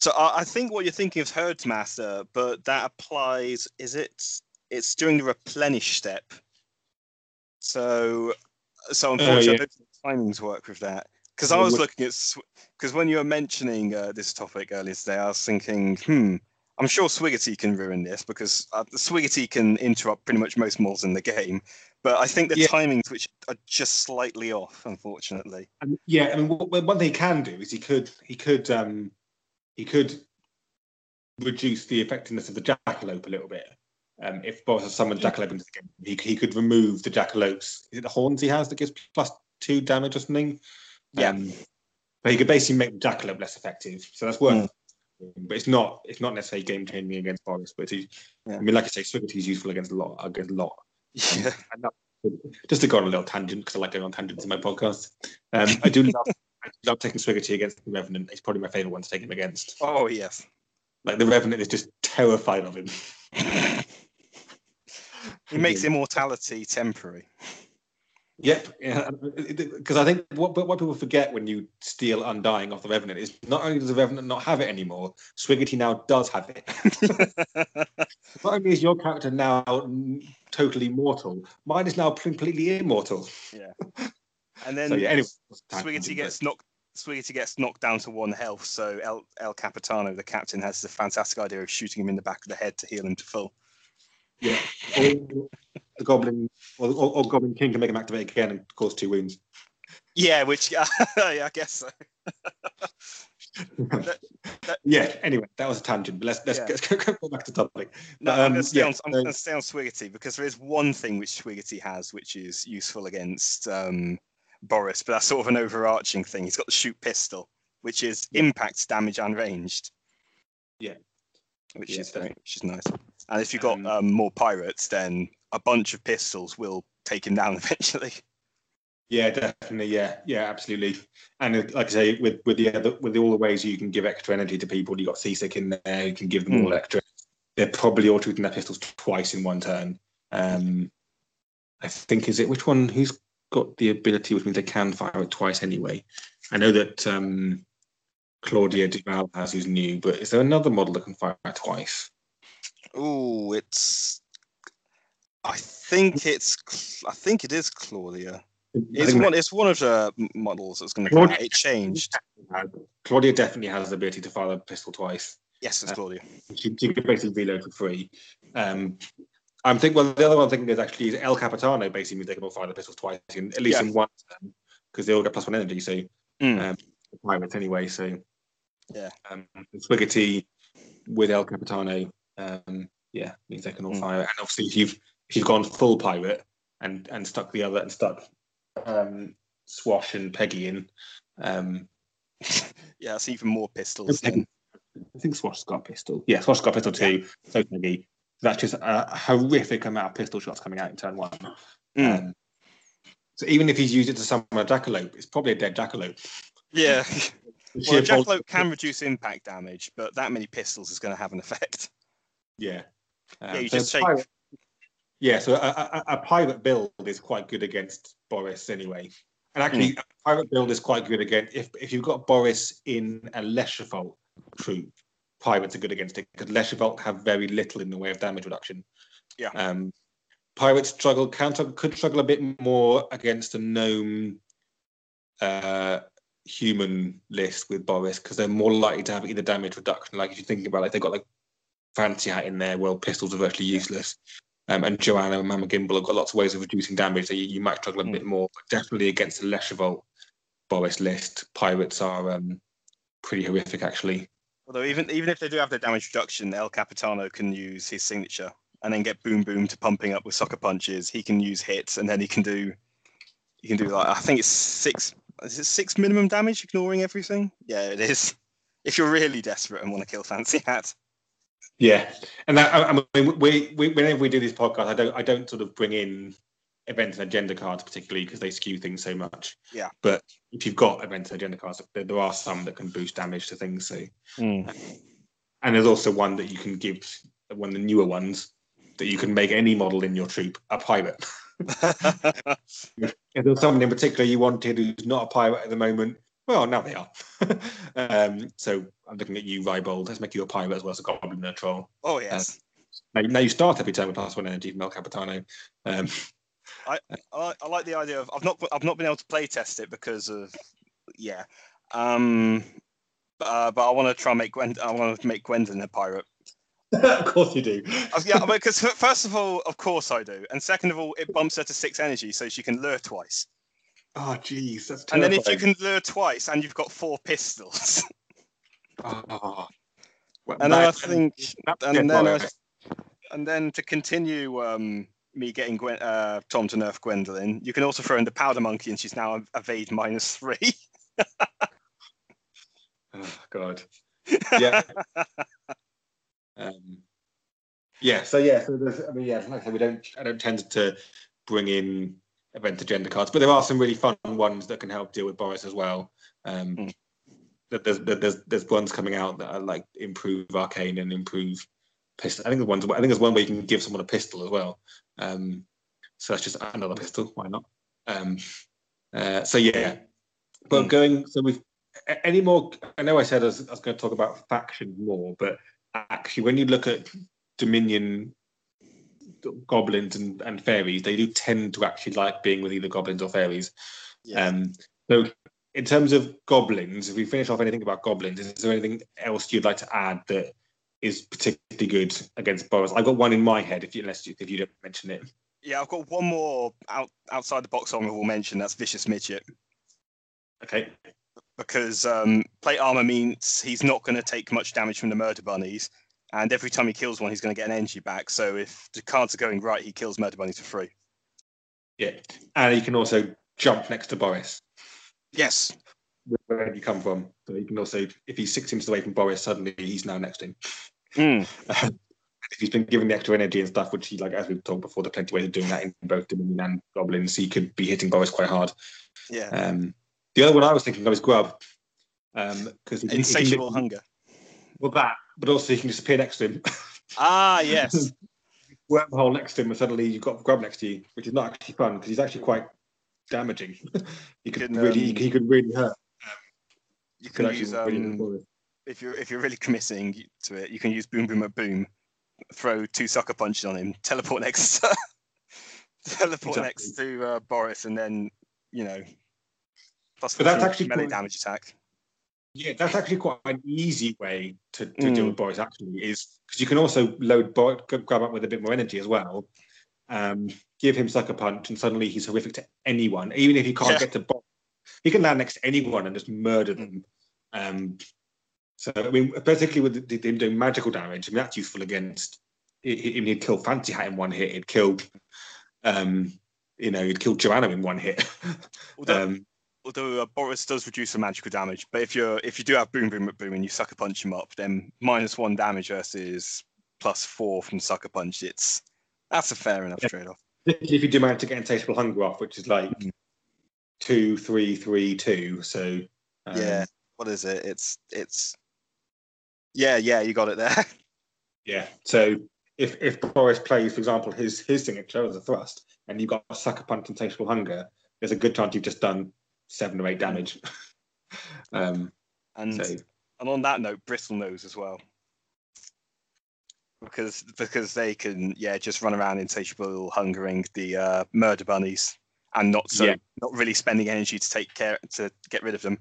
So I, I think what you're thinking of Herdmaster, but that applies. Is it? It's during the replenish step. So, so unfortunately, yeah. I don't think timings work with that Because I was looking at because when you were mentioning uh, this topic earlier today, I was thinking, hmm, I'm sure Swiggerty can ruin this because uh, can interrupt pretty much most models in the game. But I think the Yeah. timings which are just slightly off, unfortunately. And yeah, I mean, what, one thing he can do is he could he could um he could reduce the effectiveness of the jackalope a little bit. Um, if Boris has summoned jackalope into the game, he, he could remove the jackalope's is it the horns he has that gives plus two damage or something. Yeah. Um, but he could basically make the jackalope less effective. So that's worth. But it's not it's not necessarily game changing against Boris. But Yeah. I mean, like I say, Swiggerty is useful against a lot against a lot. Yeah. And just to go on a little tangent because I like going on tangents in my podcast. Um, I do love, I love taking Swiggerty against the Revenant. It's probably my favourite one to take him against. Oh yes. Like the Revenant is just terrified of him. he makes (laughs) immortality temporary. Yep, because uh, I think what what people forget when you steal Undying off the Revenant is not only does the Revenant not have it anymore, Swiggerty now does have it. (laughs) not only is your character now totally mortal, mine is now completely immortal. Yeah, (laughs) and then So yeah, anyway, Swiggerty gets knocked. Swiggerty gets knocked down to one health, so El, El Capitano, the captain, has the fantastic idea of shooting him in the back of the head to heal him to full. Yeah. (laughs) The Goblin or, or, or Goblin King can make him activate again and cause two wounds. Yeah, which (laughs) yeah, I guess so. (laughs) yeah. Anyway, that was a tangent, but let's let's, Yeah. (laughs) let's go, go back to topic. No, But, I'm um, going to stay, yeah, on, I'm gonna stay on because there is one thing which Swiggerty has which is useful against um, Boris, but that's sort of an overarching thing. He's got the shoot pistol, which is Yeah. impact, damage, and ranged. Yeah. Which Yeah, is very, which is nice. And if you've got Um, um, more pirates, then a bunch of pistols will take him down (laughs) eventually. Yeah, definitely. Yeah, yeah, absolutely. And uh, like I say, with with the other with all the ways you can give extra energy to people, you got Seasick in there. You can give them Hmm. all extra. They're probably all shooting their pistols twice in one turn. Um, I think is it which one? Who's got the ability, which means they can fire it twice anyway. I know that um, Claudia Duval has who's new, but is there another model that can fire twice? Oh, it's. I think it's. I think it is Claudia. It's one. It's one of the models that's going to Claudia-. It changed. Claudia definitely has the ability to fire the pistol twice. Yes, it's Uh, Claudia. She, she could basically reload for free. Um, I'm thinking. Well, the other one I'm thinking is actually is El Capitano. Basically, means they can all fire the pistols twice, in, at least Yeah. in one turn, because they all get plus one energy. So Mm. um, pirates anyway. So Yeah. um, Swiggerty with El Capitano, um, yeah, means they can all Mm. fire. And obviously, if you've you've gone full pirate and and stuck the other and stuck um, Swash and Peggy in, um, (laughs) Yeah, it's even more pistols. I think Swash's got a pistol. Yeah, Swash's got a pistol too. So Peggy. That's just a horrific amount of pistol shots coming out in turn one. Mm. Um, so even if he's used it to summon a jackalope, it's probably a dead jackalope. Yeah. (laughs) Well, a jackalope can reduce impact damage, but that many pistols is going to have an effect. Yeah. Um, Yeah, you so just take- pirate- Yeah, so a, a, a pirate build is quite good against Boris anyway. And actually, Hmm. a pirate build is quite good against if if you've got Boris in a Leshavult troop. Pirates are good against it because Leshavult have very little in the way of damage reduction. Yeah. Um, pirates struggle struggle- could struggle a bit more against a gnome uh, human list with Boris because they're more likely to have either damage reduction. Like if you're thinking about like they've got like fancy hat in there, well pistols are virtually useless. Um, and Joanna and Mama Gimbal have got lots of ways of reducing damage, so you, you might struggle a Mm. bit more. But definitely against the Leshavult Boris list, pirates are um, pretty horrific actually. Although even even if they do have their damage reduction, El Capitano can use his signature and then get Boom Boom to pumping up with sucker punches. He can use hits and then he can do he can do like I think it's six is it six minimum damage ignoring everything? Yeah, it is. (laughs) If you're really desperate and want to kill Fancy Hat. Yeah, and that, I, I mean, we, we whenever we do these podcasts, I don't I don't sort of bring in event and agenda cards particularly because they skew things so much. Yeah. But if you've got event and agenda cards, there, there are some that can boost damage to things. So, mm. and there's also one that you can give one of the newer ones that you can make any model in your troop a pirate. (laughs) If there's someone in particular you wanted who's not a pirate at the moment, well, now they are. (laughs) um, so I'm looking at you, Rybold. Let's make you a pirate as well as a goblin and a troll. oh yes. Now, now you start every turn with plus one energy from El Capitano. Um, (laughs) I, like- I like the idea of I've not I've not been able to play test it because of yeah. Um, uh, but I want to try and make Gwen. I want to make Gwendolyn a pirate. (laughs) of course you do. Uh, yeah, because first of all, of course I do, and second of all, it bumps her to six energy, so she can lure twice. Oh, jeez, that's And then if you can lure twice, and you've got four pistols, Oh. Well, and then I think, and then I, and then to continue um, me getting Gwen, uh, Tom to nerf Gwendolyn, you can also throw in the powder monkey, and she's now evade minus three. (laughs) Oh God. Yeah. (laughs) um, yeah. So yeah. So there's. I mean, yeah. Like I said, we don't. I don't tend to bring in event agenda cards, but there are some really fun ones that can help deal with Boris as well. Um, Mm. that There's there's there's ones coming out that are like improve arcane and improve pistol. I think the ones. I think there's one where you can give someone a pistol as well. Um, so that's just another pistol. Why not? Um, uh, so yeah. But Mm. going. So we've any more i know i said I was, I was going to talk about factions more but actually when you look at dominion goblins and, and fairies they do tend to actually like being with either goblins or fairies. Um so in terms of goblins if we finish off anything about goblins is there anything else you'd like to add that is particularly good against boris? I've got one in my head if you unless you, if you don't mention it. Yeah, I've got one more out, outside the box honorable mention. That's vicious midget. Okay. Because um, plate armor means he's not going to take much damage from the murder bunnies, and every time he kills one, he's going to get an energy back. So if the cards are going right, he kills murder bunnies for free. yeah and he can also jump next to boris Yes. where you come from. So you can also, if he's six inches away from Boris, suddenly he's now next to him. Mm. (laughs) if he's been given the extra energy and stuff, which he like as we've talked before, there are plenty of ways of doing that in both Dominion and Goblins. He could be hitting Boris quite hard. Yeah. Um, the other one I was thinking of is Grub, because Insatiable hunger. Well, that, but also he can disappear next to him. (laughs) Ah, yes. Wormhole next to him, and suddenly you've got Grub next to you, which is not actually fun because he's actually quite damaging. (laughs) he could Can, really, um, he could really hurt. You Could can actually use really um, if you're if you're really committing to it, you can use boom boom a boom, throw two sucker punches on him, teleport next, to, (laughs) teleport Exactly. next to uh, Boris, and then you know, plus But that's actually melee quite- damage attack. Yeah, that's actually quite an easy way to, to deal Mm. with Boris. Actually, is because you can also load Boris, grab up with a bit more energy as well. Um, give him sucker punch, and suddenly he's horrific to anyone. Even if he can't Yeah. get to Boris, he can land next to anyone and just murder them. Um, so I mean, particularly with the- him doing magical damage, I mean that's useful against. he- he- He'd kill Fancy Hat in one hit. He'd kill, um, you know, he'd kill Joanna in one hit. Although, (laughs) um, although uh, Boris does reduce the magical damage, but if you're if you do have boom boom boom and you sucker punch him up, then minus one damage versus plus four from sucker punch. It's that's a fair enough Yeah. trade off. Particularly if you do manage to get insatiable hunger off, which is like Mm. two, three, three, two. So um, yeah. What is it? It's it's. Yeah, yeah, you got it there. (laughs) yeah. So if if Boris plays, for example, his his signature as a thrust, and you've got a sucker punch insatiable hunger, there's a good chance you've just done seven or eight damage. (laughs) um, And so and on that note, Bristol knows as well. Because because they can yeah just run around insatiable hungering the uh, murder bunnies and not so Yeah. not really spending energy to take care to get rid of them.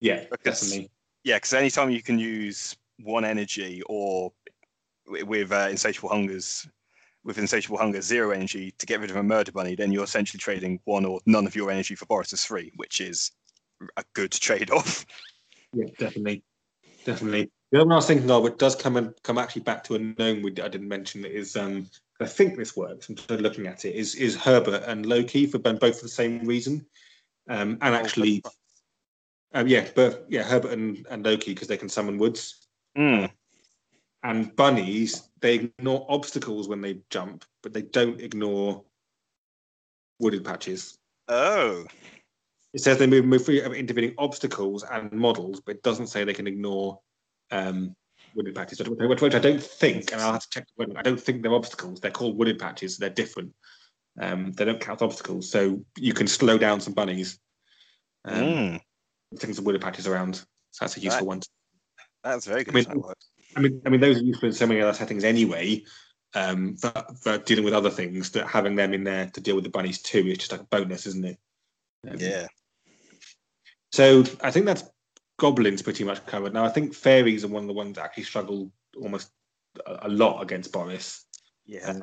yeah, Because- definitely. Yeah, because anytime you can use one energy or with uh, insatiable hungers with insatiable hunger zero energy to get rid of a murder bunny, then you're essentially trading one or none of your energy for Boris's free, which is a good trade-off. Yeah, definitely, definitely. The other one I was thinking of, it does come and come actually back to a gnome we I didn't mention is um I think this works. I'm just looking at it. Is is Herbert and Loki for both for the same reason, um, and actually, um, yeah, but yeah, Herbert and, and Loki because they can summon woods Mm. and bunnies. They ignore obstacles when they jump, but they don't ignore wooded patches. Oh, It says they move, move free of intervening obstacles and models, but it doesn't say they can ignore um, wooded patches, which, which- I don't think, and I'll have to check. I don't think they're obstacles. They're called wooded patches. They're different. Um, they don't count obstacles, so you can slow down some bunnies. Um, Mm. Things some wooded patches around. So that's a useful one. that's very good. mean, that works. I mean, I mean, those are useful in so many other settings anyway. Um, for, for dealing with other things, that having them in there to deal with the bunnies too is just like a bonus, isn't it? Um, Yeah. So I think that's goblins pretty much covered. Now I think fairies are one of the ones that actually struggle almost a, a lot against Boris. Yeah.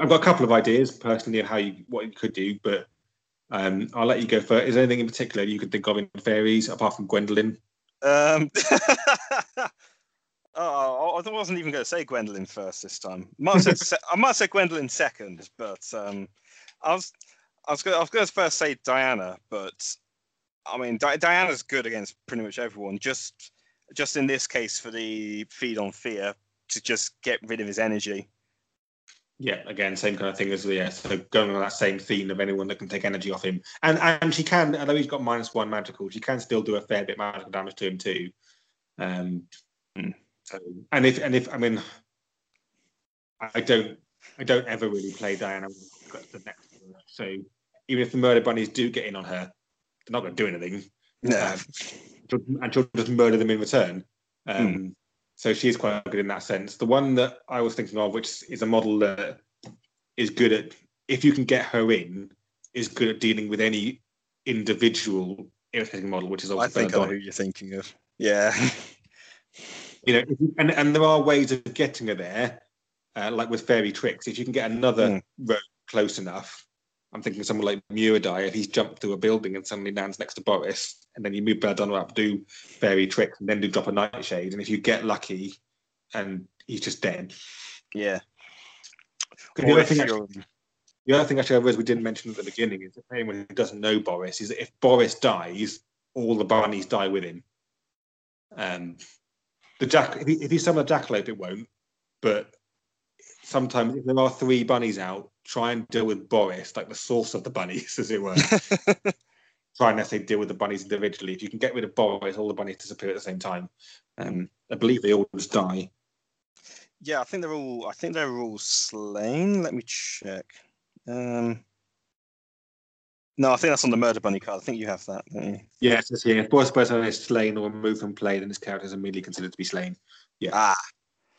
I've got a couple of ideas personally of how you what you could do, but um, I'll let you go first. Is there anything in particular you could think of in fairies apart from Gwendolyn? Um, (laughs) oh, I wasn't even going to say Gwendolyn first this time. Might have said I might have said Gwendolyn second, but um, I was I was going I was going to first say Diana, but I mean Di- Diana's good against pretty much everyone. Just just in this case for the feed on fear to just get rid of his energy. Yeah, again, same kind of thing as yeah. So going on that same theme of anyone that can take energy off him, and and she can, although he's got minus one magical, she can still do a fair bit magical damage to him too. Um, Hmm. So and if and if I mean, I don't I don't ever really play Diana the next. So even if the murder bunnies do get in on her, they're not going to do anything. Yeah. Um, and she'll just murder them in return. Um, So she is quite good in that sense. The one that I was thinking of, which is a model that is good at, if you can get her in, is good at dealing with any individual irritating model, which is I think I know who you're thinking of. Yeah. (laughs) you know, if you- and and there are ways of getting her there, uh, like with fairy tricks. If you can get another Mm. rogue close enough, I'm thinking someone like Muradai, if he's jumped through a building and suddenly lands next to Boris, and then you move Belladonna up, do fairy tricks, and then do drop a nightshade, and if you get lucky, and he's just dead. Yeah. The other, thing actually, the other thing actually I we didn't mention at the beginning is that anyone who doesn't know Boris is that if Boris dies, all the bunnies die with him. Um, the jack if you, if a jackalope, it won't. But sometimes if there are three bunnies out, try and deal with Boris, like the source of the bunnies, (laughs) as it were. (laughs) try and necessarily deal with the bunnies individually. If you can get rid of Boris, all the bunnies disappear at the same time. Um, I believe they all just die. Yeah, I think they're all. I think they're all slain. Let me check. Um, no, I think that's on the murder bunny card. I think you have that. You? Yes, it's here. If Boris person is slain or removed from play, then his character is immediately considered to be slain. Yeah. Ah,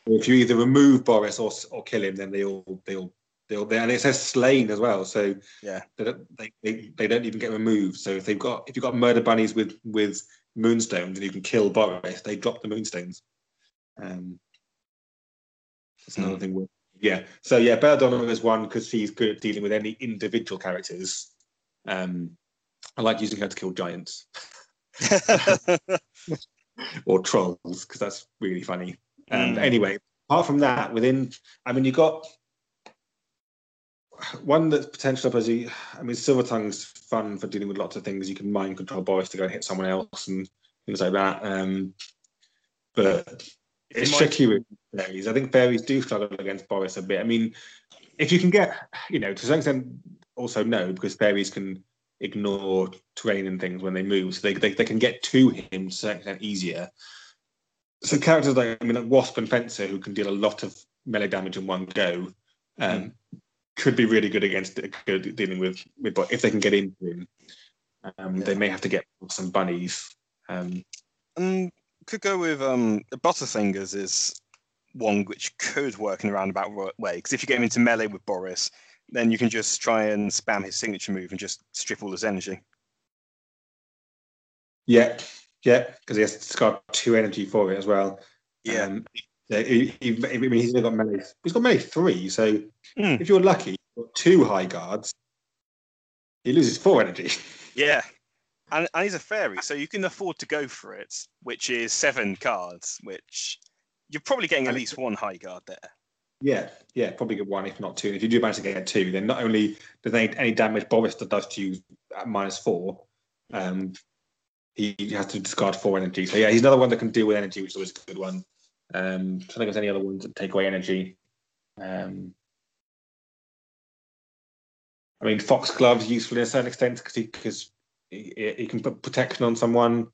If you either remove Boris or or kill him, then they all they all they all and it says slain as well. So Yeah. they don't they, they, they don't even get removed. So if they've got if you've got murder bunnies with with moonstones and you can kill Boris, they drop the moonstones. Um, that's another Hmm. thing. Yeah. So yeah, Belladonna is one because she's good at dealing with any individual characters. Um, I like using her to kill giants (laughs) or trolls because that's really funny. Um, Mm. Anyway, apart from that, within, I mean, you got one that's potential up as you. I mean, Silver Tongue's fun for dealing with lots of things. You can mind control Boris to go and hit someone else and things like that. Um, but it's might- tricky with fairies. I think fairies do struggle against Boris a bit. I mean, if you can get, you know, to some extent, also no, because fairies can ignore terrain and things when they move, so they, they, they can get to him to certain extent easier. So characters like I mean, like Wasp and Fencer, who can deal a lot of melee damage in one go, um, could be really good against good dealing with with Bo- if they can get into him. Um, They may have to get some bunnies. Um, um, could go with um, Butterfingers is one which could work in a roundabout ro- way because if you get him into melee with Boris, then you can just try and spam his signature move and just strip all his energy. yeah, yeah, because he has got two energy for it as well. Yeah. Um, yeah, he, he, I mean, he's only got melee. He's got melee three, so Hmm. if you're lucky, you've got two high guards. He loses four energy. (laughs) Yeah. And, and he's a fairy, so you can afford to go for it, which is seven cards, which you're probably getting at least one high guard there. Yeah, yeah, probably get one if not two. And if you do manage to get two, then not only does any, any damage Boris does to you at minus four, um, he has to discard four energy. So yeah, he's another one that can deal with energy, which is always a good one. Um, I think there's any other ones that take away energy. Um, I mean, Foxglove's useful in a certain extent because he because he, he can put protection on someone.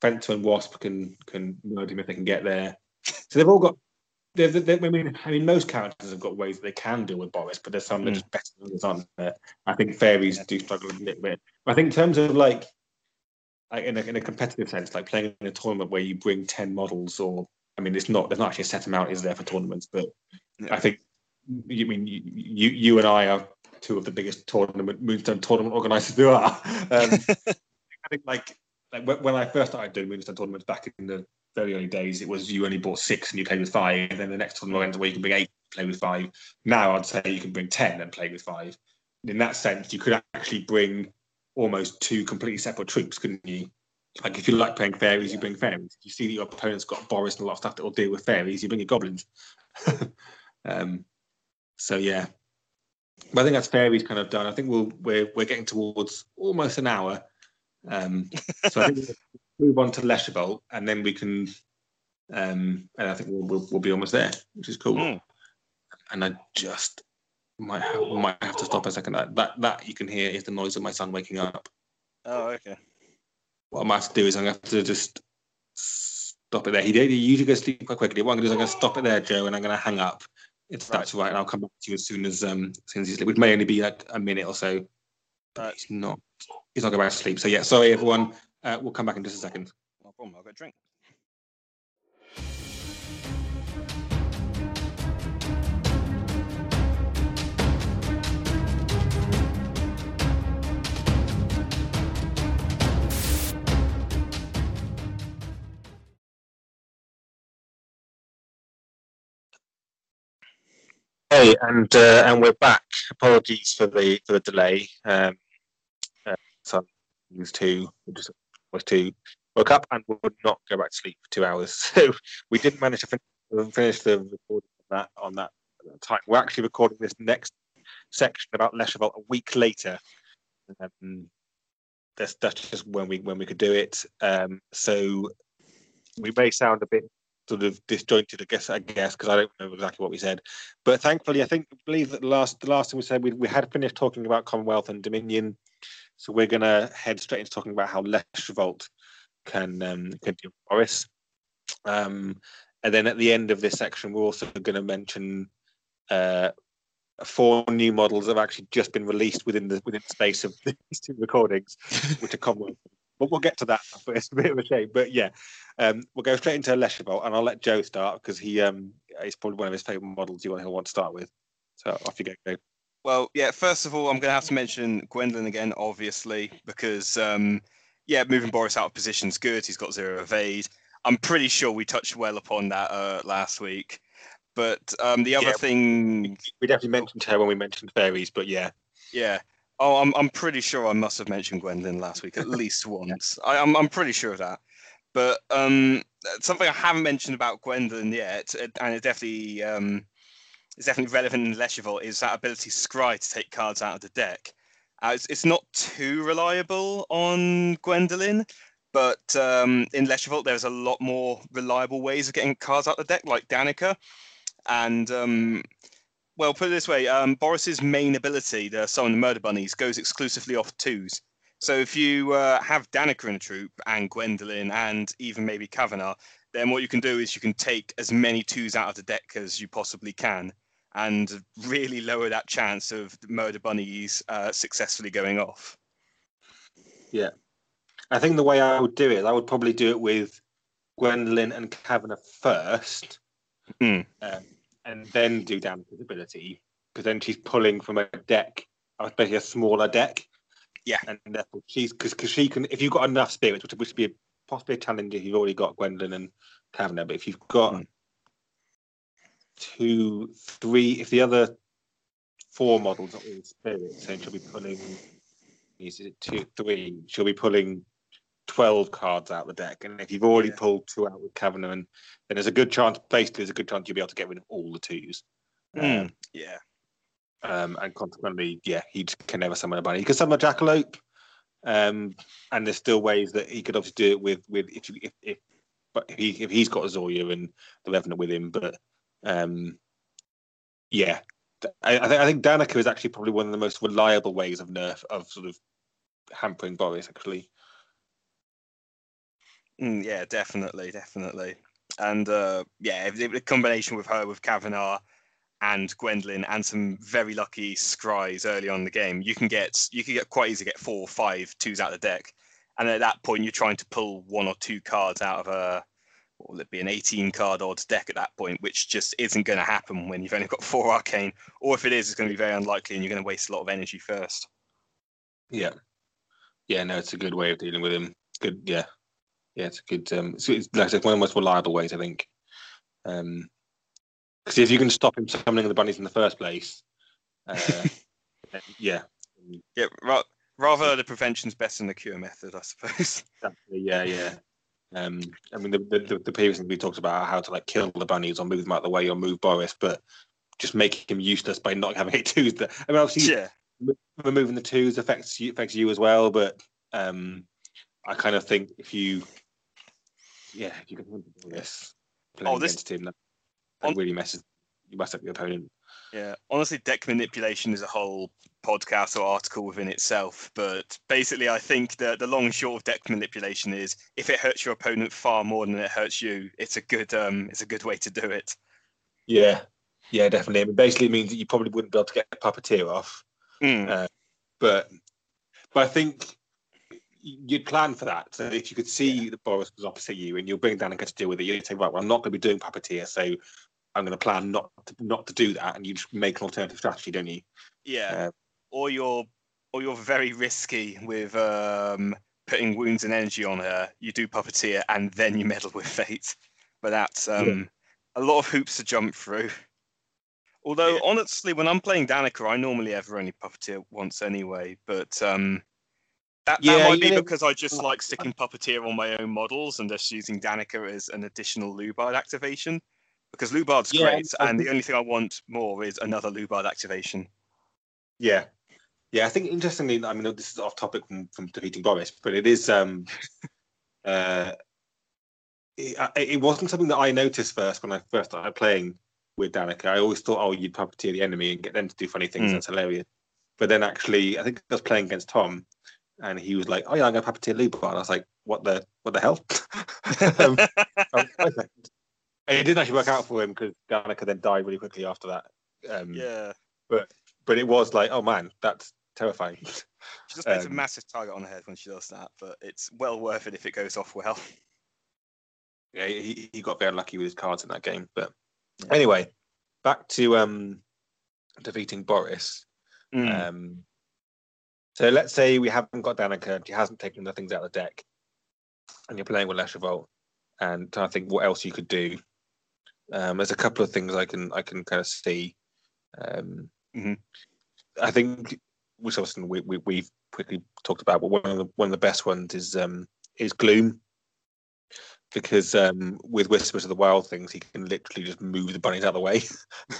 Fencer and Wasp can can murder him if they can get there. So they've all got they I mean, I mean, most characters have got ways that they can deal with Boris, but there's some that are Mm. just better than others, aren't there? I think fairies do struggle a little bit. But I think in terms of like, like in a, in a competitive sense, like playing in a tournament where you bring ten models, or I mean, it's not there's not actually a set amount is there for tournaments, but Yeah. I think you mean you, you you and I are two of the biggest tournament Moonstone tournament organisers there are. Um, (laughs) I think like like when I first started doing Moonstone tournaments back in the very early days, it was you only bought six and you played with five, and then the next tournament where you can bring eight, play with five. Now I'd say you can bring ten and play with five. In that sense, you could actually bring almost two completely separate troops, couldn't you? Like if you like playing fairies, you bring fairies. If you see that your opponent's got Boris and a lot of stuff that will deal with fairies, you bring your goblins. (laughs) um, so yeah, but I think that's fairies kind of done. I think we'll we're we're getting towards almost an hour. Um, so I think move on to Leshavult, and then we can, um, and I think we'll, we'll, we'll be almost there, which is cool. Mm. And I just might have, might have to stop a second. That, that that you can hear is the noise of my son waking up. Oh, okay. What I might have to do is I'm going to have to just stop it there. He, he usually goes to sleep quite quickly. What I'm going to do is I'm going to stop it there, Joe, and I'm going to hang up. If that's right, and I'll come back to you as soon as um as soon as he's which may only be like a minute or so. But Right. he's not he's not going back to sleep. So yeah, sorry everyone. Uh, we'll come back in just a second. No problem. I'll get a drink. Hey, and uh, and we're back. Apologies for the for the delay. Um, uh, son used to just was to woke up and would not go back to sleep for two hours. (laughs) So we didn't manage to fin- finish the recording on that on that time. We're actually recording this next section about Leshavult a week later. Um, that's that's just when we when we could do it. Um, so we may sound a bit sort of disjointed, I guess, I guess, because I don't know exactly what we said. But thankfully, I think I believe that the last the last thing we said we, we had finished talking about Commonwealth and Dominion, so we're gonna head straight into talking about how Less Revolt can um, can with Boris. Um, and then at the end of this section, we're also going to mention uh, four new models that have actually just been released within the within the space of (laughs) these two recordings, which are common. But we'll get to that. But (laughs) it's a bit of a shame. But yeah, um, we'll go straight into Leshavult, and I'll let Joe start because he um, is probably one of his favourite models you want he'll want to start with. So off you go, Joe. Well, yeah. First of all, I'm going to have to mention Gwendolyn again, obviously, because um, yeah, moving Boris out of position's good. He's got zero evade. I'm pretty sure we touched well upon that uh, last week. But um, the other Yeah. thing, We definitely mentioned her when we mentioned fairies, but yeah, yeah. Oh, I'm I'm pretty sure I must have mentioned Gwendolyn last week at least once. I, I'm I'm pretty sure of that. But um, something I haven't mentioned about Gwendolyn yet, and it definitely um, is definitely relevant in Leshavult, is that ability Scry to take cards out of the deck. Uh, it's, it's not too reliable on Gwendolyn, but um, in Leshavult there's a lot more reliable ways of getting cards out of the deck, like Danica. And um, well, put it this way: um, Boris's main ability, the summon the murder bunnies, goes exclusively off twos. So if you uh, have Danica in a troop and Gwendolyn and even maybe Kavanagh, then what you can do is you can take as many twos out of the deck as you possibly can, and really lower that chance of the murder bunnies uh, successfully going off. Yeah, I think the way I would do it, I would probably do it with Gwendolyn and Kavanagh first, Hmm. um, and then do Danica's ability because then she's pulling from a deck, especially a smaller deck. Yeah. and therefore she's because she can if you've got enough spirits, which would be a, possibly a challenge if you've already got Gwendolyn and Kavanagh, but if you've got Hmm. Two, three, if the other four models are all spirits, then she'll be pulling. Is it two, three? She'll be pulling 12 cards out of the deck. And if you've already Yeah. pulled two out with Kavanagh, then there's a good chance, basically, there's a good chance you'll be able to get rid of all the twos. Hmm. Yeah. Um, and consequently, yeah, he can never summon a bunny. He can summon a jackalope. Um, and there's still ways that he could obviously do it with, with if, you- if, if, but if, he, if he's got a Zoya and the Revenant with him. But um, yeah, I, I, think, I think Danica is actually probably one of the most reliable ways of nerf, of sort of hampering Boris, actually. Mm, yeah, definitely, definitely. And uh, yeah, the combination with her, with Kavanagh and Gwendolyn, and some very lucky scries early on in the game, you can get you can get quite easily get four or five twos out of the deck. And at that point, you're trying to pull one or two cards out of a what will it be an 18 card odds deck at that point, which just isn't going to happen when you've only got four arcane. Or if it is, it's going to be very unlikely, and you're going to waste a lot of energy first. Yeah. Yeah, no, it's a good way of dealing with him. good. Yeah, yeah, it's a good. Um, it's, it's like I said, one of the most reliable ways, I think. Um, because if you can stop him summoning the bunnies in the first place, uh, (laughs) yeah, Yeah, ra- rather the prevention's better than the cure method, I suppose. Exactly. Yeah, yeah. Um, I mean, the, the the previous thing we talked about how to like kill the bunnies or move them out of the way or move Boris, but just making him useless by not having eight (laughs) twos. That I mean, obviously, yeah, removing the twos affects you affects you as well, but um, I kind of think if you, yeah, if you can Boris playing Oh, this- against him, that, that on- really messes you mess up your opponent. yeah. Honestly, deck manipulation is a whole podcast or article within itself. But basically, I think that the long and short of deck manipulation is if it hurts your opponent far more than it hurts you, it's a good um, it's a good way to do it. Yeah, yeah, definitely. I mean, basically, it means that you probably wouldn't be able to get a puppeteer off. Mm. Uh, but but I think you'd plan for that. So if you could see that Boris was opposite you and you're bringing Danica to deal with it, you'd say, right, well, I'm not going to be doing puppeteer, so I'm going to plan not to, not to do that, and you just make an alternative strategy, don't you? Yeah. Uh, or you're or you're very risky with um, putting wounds and energy on her. You do puppeteer and then you meddle with fate. But that's um, a lot of hoops to jump through. Although Yeah. honestly, when I'm playing Danica, I normally ever only puppeteer once anyway. But um, that, that Yeah, might be know- because I just like sticking puppeteer on my own models and just using Danica as an additional Lubard activation. Because Lubard's Yeah, great, and the only thing I want more is another Lubard activation. Yeah. Yeah, I think interestingly, I mean, this is off topic from, from defeating Boris, but it is. um (laughs) uh it, it wasn't something that I noticed first when I first started playing with Danica. I always thought, oh, you'd puppeteer the enemy and get them to do funny things. Mm. That's hilarious. But then actually, I think I was playing against Tom, and he was like, "Oh yeah, I'm going to puppeteer Lubard." And I was like, "What the what the hell?" (laughs) (laughs) um, I was like- and it didn't actually work out for him because Danica then died really quickly after that. Um, yeah. But it was like, oh man, that's terrifying. (laughs) She just a Um, massive target on her head when she does that, but it's well worth it if it goes off well. (laughs) yeah, he, he got very lucky with his cards in that game. But anyway, back to um defeating Boris. Mm. Um, so let's say we haven't got Danica, she hasn't taken the things out of the deck, and you're playing with Leshavult, and I think what else you could do. Um, there's a couple of things I can I can kind of see. Um, Mhm. I think which obviously we, we we've quickly talked about, but one of the one of the best ones is um is Gloom. Because um, with Whispers of the Wild Things, he can literally just move the bunnies out of the way.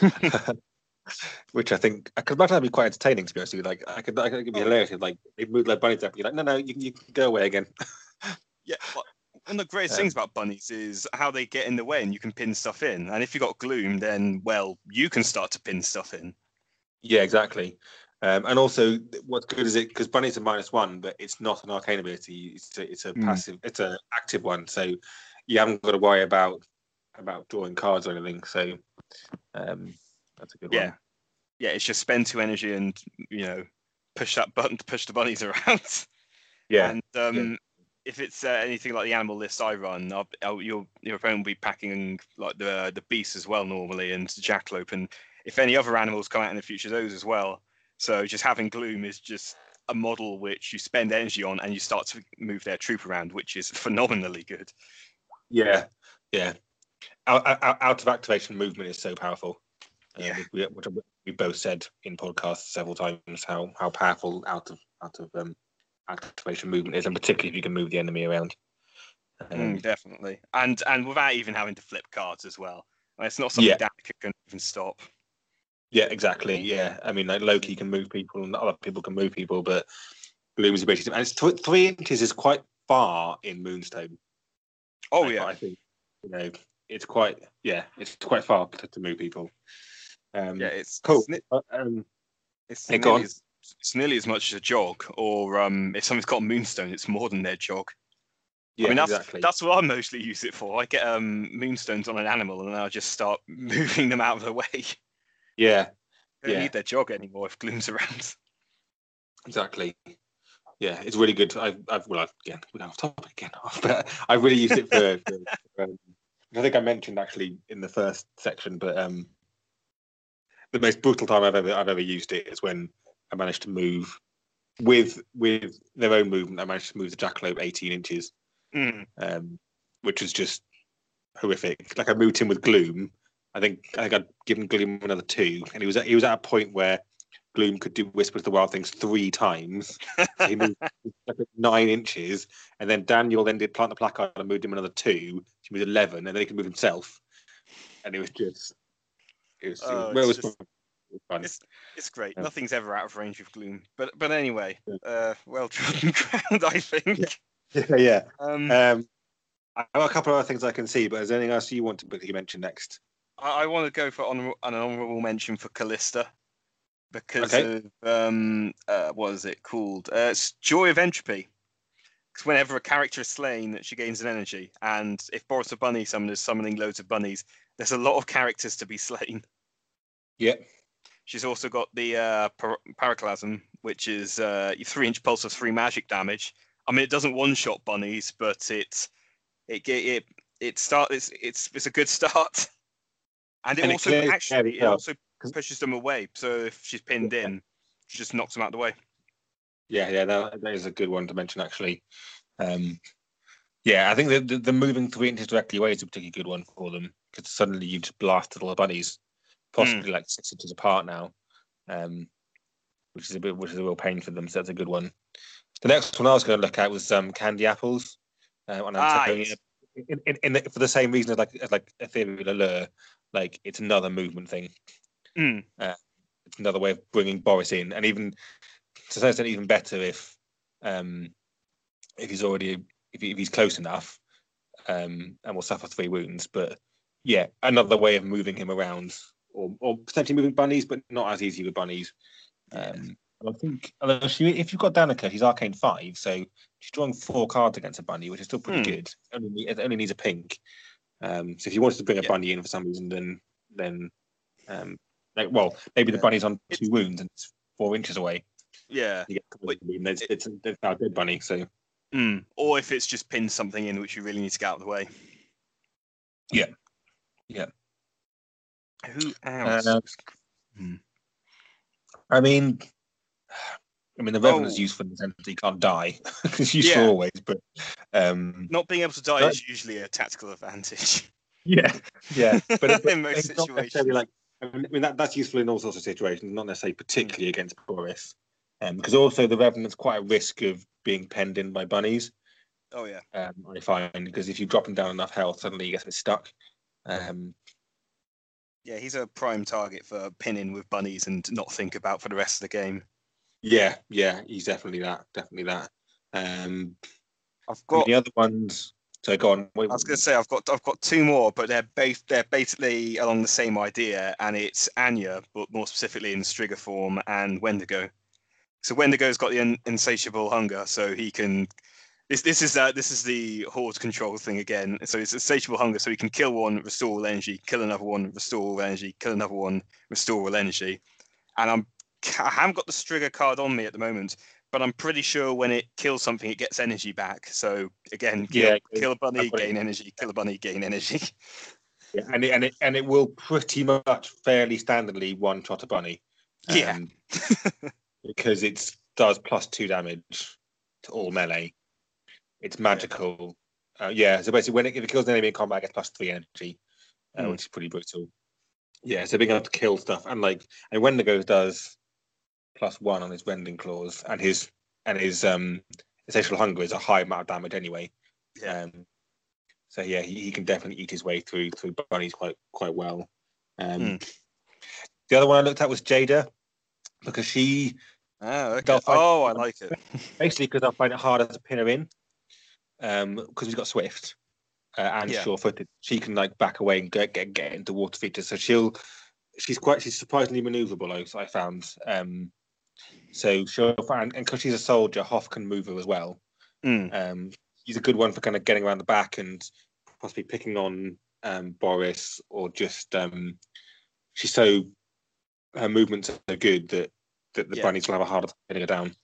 (laughs) (laughs) which I think I could imagine that'd be quite entertaining to be honest with you. Like I could, I could it'd be hilarious if like they move their bunnies up. You're like, no, no, you, can- you can go away again. (laughs) yeah, one of the greatest Um, things about bunnies is how they get in the way and you can pin stuff in. And if you got gloom, then well, you can start to pin stuff in. yeah, exactly. Um, and also, what's good is it because bunnies are minus one, but it's not an arcane ability. It's a, it's a Mm. passive, it's an active one. So you haven't got to worry about about drawing cards or anything. So um, that's a good Yeah. one. Yeah, yeah. it's just spend two energy and you know push that button to push the bunnies (laughs) around. Yeah, And um, if it's uh, anything like the animal list I run, I'll, I'll, your your opponent will be packing like the the beast as well normally and jackalope, and if any other animals come out in the future, those as well. So just having gloom is just a model which you spend energy on and you start to move their troop around, which is (laughs) phenomenally good. yeah, yeah. Out, out, out of activation movement is so powerful. Uh, Yeah. we, which we both said in podcasts several times how how powerful out of out of um, activation movement is, and particularly if you can move the enemy around. Um, Mm, definitely, and and without even having to flip cards as well. It's not something Yeah. that can even stop. Yeah, exactly. Yeah, I mean, like Loki can move people, and other people can move people, but Gloom's ability and it's th- three inches is quite far in Moonstone. Oh I- yeah, I think you know it's quite yeah, it's quite far to, to move people. Um, yeah, it's cool. It's, Uh, um, it's Yeah, nearly as, it's nearly as much as a jog, or um, if something's got moonstone, it's more than their jog. yeah, I mean, that's exactly. that's what I mostly use it for. I get um, moonstones on an animal, and then I just start (laughs) moving them out of the way. Yeah, I don't Yeah. need their jog anymore if gloom's around. exactly. Yeah, it's really good. I've, I've well, I've, again, we're going off topic again, (laughs) but I really used it for. for, (laughs) for um, I think I mentioned actually in the first section, but um, the most brutal time I've ever I've ever used it is when I managed to move with with their own movement, I managed to move the jackalope 18 inches, Mm. um, which was just horrific. Like I moved him with gloom. I think I think I'd given Gloom another two, and he was at, he was at a point where Gloom could do Whispers the Wild Things three times. (laughs) He moved nine inches, and then Daniel then did plant the placard and moved him another two. He moved eleven, and then he could move himself. And it was just it was, Oh, it was, it's just- fun. It was. It's it's great. Yeah. Nothing's ever out of range with Gloom. But but anyway, Yeah. uh, well trodden (laughs) ground, I think. Yeah, yeah. Um, Um, I have a couple of other things I can see, but is there anything else you want to quickly mention next? I, I want to go for honorable, an honourable mention for Callista because Okay. of um, uh, what is it called? Uh, it's Joy of Entropy. Because whenever a character is slain, she gains an energy, and if Boris the Bunny summon is summoning loads of bunnies, there's a lot of characters to be (laughs) slain. Yeah. She's also got the uh, par- Paraclasm, which is uh, three-inch pulse of three magic damage. I mean, it doesn't one-shot bunnies, but it it it it, it start it's, it's it's a good (laughs) start, and it And also clears actually it also pushes them away. So if she's pinned Yeah. in, she just knocks them out of the way. Yeah, yeah, that, that is a good one to mention actually. Um, yeah, I think the, the, the moving three inches directly away is a particularly good one for them because suddenly you've just blasted all the bunnies, possibly like six inches apart now, um, which is a bit which is a real pain for them. So that's a good one. The next one I was going to look at was um, candy apples uh, on Ah, yes. In, in, in the, for the same reason as like as like ethereal allure, like it's another movement thing. Mm. it's another way of bringing Boris in, and even to some extent, even better if um, if he's already if, he, if he's close enough, um, and will suffer three wounds. But yeah, another way of moving him around, or or potentially moving bunnies, but not as easy with bunnies. Um, and I think although she, if you've got Danica, she's arcane five, so she's drawing four cards against a bunny, which is still pretty Hmm. good. Only it only needs a pink. Um, so if you wanted to bring a Yeah. bunny in for some reason, then then um, like, well, maybe the bunny's on It's- two wounds and it's four inches away. Yeah. You get it's, it- it's, it's now a dead bunny. So Mm. Or if it's just pinned something in which you really need to get out of the way. Yeah. Yeah. Who else? Uh, Hmm. I mean, I mean the revenant's Oh. useful in the sense that he can't die. (laughs) it's useful Yeah. always, but um, Not being able to die That- is usually a tactical advantage. (laughs) yeah, yeah. But, but (laughs) In most situations. like I mean, that, that's useful in all sorts of situations, not necessarily particularly against Boris, um, because also the revenant's quite a risk of being penned in by bunnies. Oh yeah. um, I find because if you drop him down enough health, suddenly he gets a bit stuck. Um, Yeah, he's a prime target for pinning with bunnies and not think about for the rest of the game. Yeah, yeah, he's definitely that, definitely that. Um, I've got the other ones. So go on. What- I was going to say I've got I've got two more, but they're both they're basically along the same idea, and it's Anya, but more specifically in Striga form, and Wendigo. So Wendigo's got the in, insatiable hunger, so he can. This this is uh, this is the horde control thing again. So it's insatiable hunger, so he can kill one, restore all energy, kill another one, restore all energy, kill another one, restore all energy. And I'm I haven't got the Striga card on me at the moment, but I'm pretty sure when it kills something, it gets energy back. So again, kill, Yeah, kill a bunny, I've got it. gain energy, kill a bunny, gain energy. (laughs) Yeah, and it, and it and it will pretty much fairly standardly one shot a bunny. Yeah. um, (laughs) because it does plus two damage to all melee. It's magical. Uh, yeah, so basically, when it, if it kills an enemy in combat, it gets plus three energy, uh, Mm. which is pretty brutal. Yeah, so being able to kill stuff and like and Wendigo does plus one on his rending claws and his and his um insatiable hunger is a high amount of damage anyway. Yeah. Um, so yeah, he, he can definitely eat his way through through bunnies quite quite well. Um, Hmm. The other one I looked at was Jada because she Oh, okay. Oh, I like it. (laughs) basically because I find it harder to pin her in because he's got Swift uh, and Yeah. sure-footed. She can like back away and get get, get into water features. So she'll she's quite she's surprisingly maneuverable. I I found. Um, so she'll find and because she's a soldier, Hoff can move her as well. Mm. Um, he's a good one for kind of getting around the back and possibly picking on um, Boris or just um, she's so her movements are so good that that the Yeah. bunnies will have a harder time getting her down.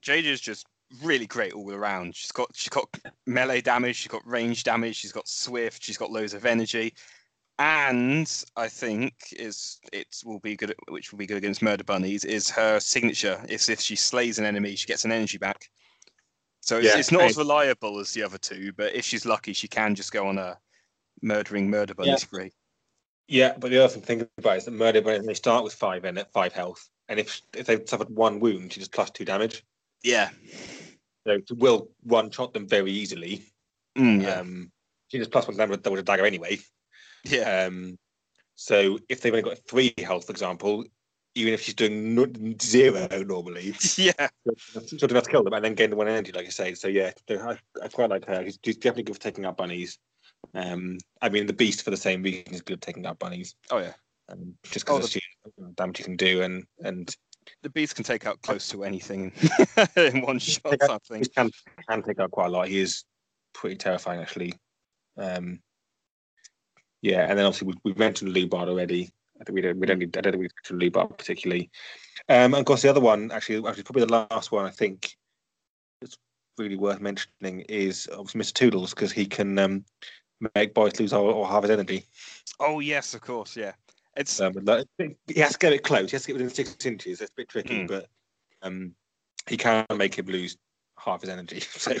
J- is just really great all around. She's got she's got melee damage, she's got range damage, she's got swift, she's got loads of energy. And I think is it will be good, which will be good against murder bunnies. Is her signature? Is if she slays an enemy, she gets an energy back. So it's, Yeah, it's not as reliable as the other two, but if she's lucky, she can just go on a murdering murder bunny Yeah. spree. Yeah, but the other thing to think about is that murder bunnies they start with five in at five health, and if if they've suffered one wound, she just plus two damage. Yeah. So will one shot them very easily. Mm, yeah. Um, she just plus one damage with a dagger anyway. Yeah. Um, so if they've only got three health, for example, even if she's doing no- zero normally, (laughs) yeah. she'll do enough to kill them and then gain the one energy, like I say. So yeah, I, I quite like her. She's she's definitely good for taking out bunnies. Um, I mean, the beast for the same reason is good at taking out bunnies. Oh yeah. Um, just Oh, because of the damage you can do, and and The beast can take out close to anything (laughs) in one shot. Out- I think. he can can take out quite a lot. He is pretty terrifying, actually. Um, yeah, and then obviously we, we've mentioned Lubard already. I think we don't we don't need I don't think we mentioned Lubard particularly. Um, and of course, the other one, actually, actually probably the last one I think that's really worth mentioning is obviously Mr. Toodles because he can um, make Boris lose all, all half his energy. Oh yes, of course. Yeah. It's Um, like, he has to get it close. He has to get within six inches. It's a bit tricky, Hmm. but um, he can make him lose half his energy. (laughs) So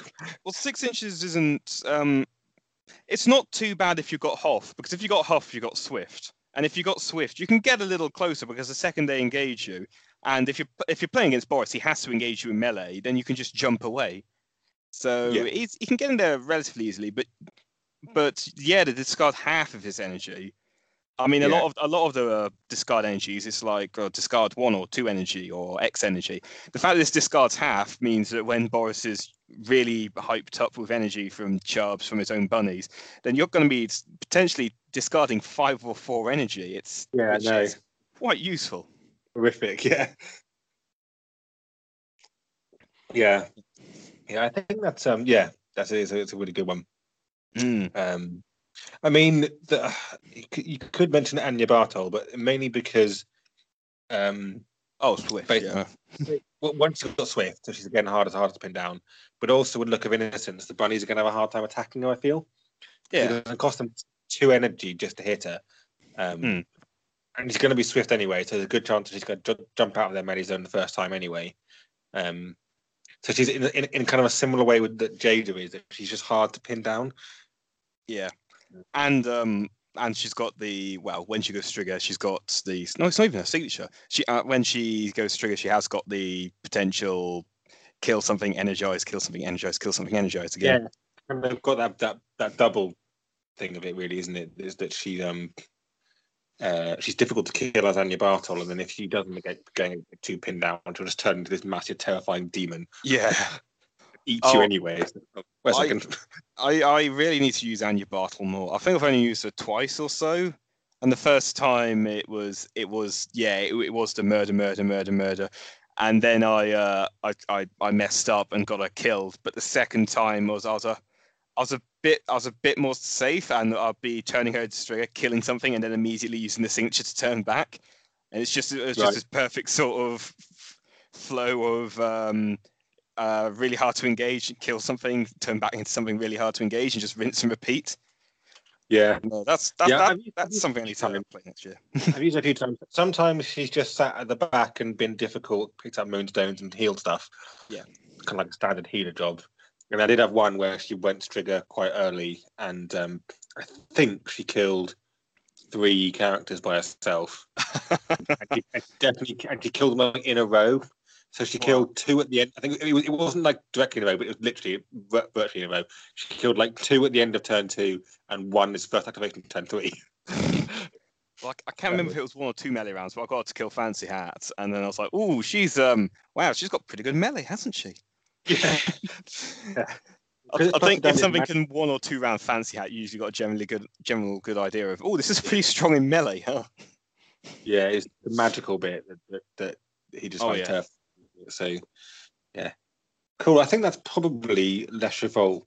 well, six inches isn't. Um, it's not too bad if you've got Hoff, because if you've got Hoff, you've got Swift, and if you've got Swift, you can get a little closer because the second they engage you, and if you're if you're playing against Boris, he has to engage you in melee, then you can just jump away. So Yeah. he's, he can get in there relatively easily, but but yeah, to discard half of his energy. I mean, a lot of a lot of the uh, discard energies, it's like uh, discard one or two energy or X energy. The fact that this discards half means that when Boris is really hyped up with energy from Chubbs from his own bunnies, then you're going to be potentially discarding five or four energy. It's Yeah, no. is quite useful. horrific. (laughs) Yeah, yeah, yeah. I think that's um, yeah, that's it. It's a, it's a really good one. Mm. Um, I mean, the, you, could, mention Anya Bartol, but mainly because um, Oh, Swift. Yeah. once you've got Swift, so she's again harder harder to pin down. But also with look of innocence, the bunnies are going to have a hard time attacking her. I feel. Yeah. It doesn't cost them two energy just to hit her. Um, Hmm. And she's going to be swift anyway, so there's a good chance she's going to ju- jump out of their melee zone the first time anyway. Um, so she's in, in, in kind of a similar way with that Jada is. That she's just hard to pin down. Yeah, and um, and she's got the well when she goes Striga, she's got the no, it's not even her signature. She uh, when she goes Striga, she has got the potential kill something, energize, kill something, energize, kill something, energize again. Yeah, And they've got that, that that double thing of it, really, isn't it? Is that she um uh, she's difficult to kill as Anya Bartol, and then if she doesn't get going too pinned down, she'll just turn into this massive, terrifying demon, Yeah, eat Oh, you anyway. Wait a I- second. I I really need to use Anya Bartle more. I think I've only used her twice or so. And the first time it was it was yeah it, it was the murder murder murder murder, and then I uh I, I I messed up and got her killed. But the second time was I was a I was a bit I was a bit more safe and I'd be turning her to Striga, killing something, and then immediately using the signature to turn back. And it's just it's just Right. this perfect sort of flow of um uh, really hard to engage, kill something, turn back into something really hard to engage, and just rinse and repeat. Yeah, No, that's that, Yeah, that- used- that's something I need to time. play next year. (laughs) I've used a few (laughs) times. Sometimes she's just sat at the back and been difficult, picked up moonstones and healed stuff. Yeah. kind of like a standard healer job. And I did have one where she went to Striga quite early, and um, I think she killed three characters by herself. (laughs) and she, and definitely, and she killed them in a row. So she Wow. killed two at the end. I think it, was, it wasn't like directly in a row, but it was literally virtually in a row. She killed like two at the end of turn two, and one is first activation turn three. (laughs) Well, I, I can't remember if it was one or two melee rounds, but I got her to kill Fancy Hat, and then I was like, "Oh, she's um, wow, she's got pretty good melee, hasn't she?" (laughs) Yeah. (laughs) I, Because I it's think if something can one or two round Fancy Hat, you usually got a generally good, general good idea of, "Oh, this is pretty strong in melee, huh?" Yeah, it's the magical bit that, that, that he just Oh, yeah. So, yeah, cool. I think that's probably Leshavult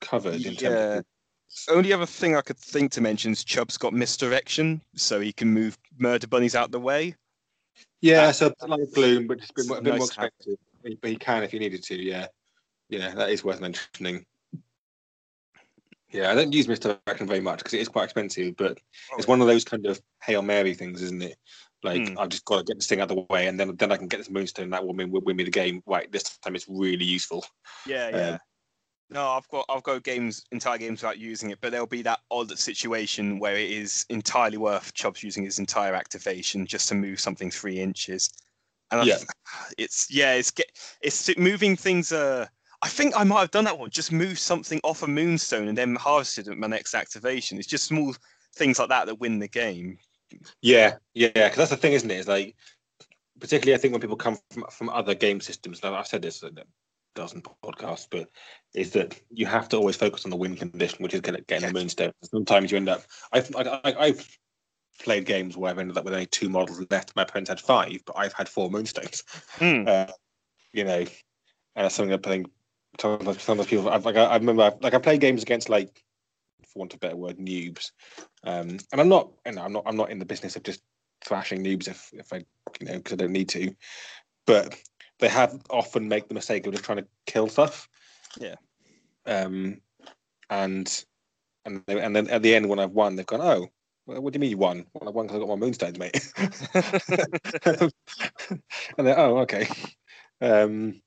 covered in terms Yeah. of Only other thing I could think to mention is Chubb's got misdirection, so he can move murder bunnies out the way. yeah. So like Gloom, but just a bit, more, a bit more Nice have. expensive. But he can if he needed to. Yeah, yeah, that is worth mentioning. Yeah, I don't use misdirection very much because it is quite expensive, but Oh, it's one of those kind of hail mary things, isn't it? Like Hmm. I've just got to get this thing out of the way, and then then I can get this moonstone. That will win, will win me the game. Right, this time it's really useful. Yeah, Um, yeah. no, I've got I've got games entire games without using it, but there'll be that odd situation where it is entirely worth Chubbs using his entire activation just to move something three inches. And Yeah. it's yeah, it's get it's moving things. Uh, I think I might have done that one. Just move something off a moonstone and then harvested at my next activation. It's just small things like that that win the game. Yeah, yeah, because that's the thing, isn't it? It's like, particularly I think when people come from from other game systems. And I've said this in a dozen podcasts, but is that you have to always focus on the win condition, which is getting Yes. the moonstone. Sometimes you end up. I've I, I, I've played games where I've ended up with only two models left. My opponent had five, but I've had four moonstones. Hmm. Uh, you know, and that's something I think sometimes, sometimes people. I've, like I, I remember, I've, like I play games against like, for want of a better word, noobs, um, and I'm not, you know, I'm not, I'm not in the business of just thrashing noobs if if I, you know, because I don't need to, but they have often make the mistake of just trying to kill stuff. Yeah. Um, and and they, and then at the end when I've won, they've gone, oh. What do you mean you won? Well, I won because I got my moonstones, mate. (laughs) and they're, oh, okay. Um,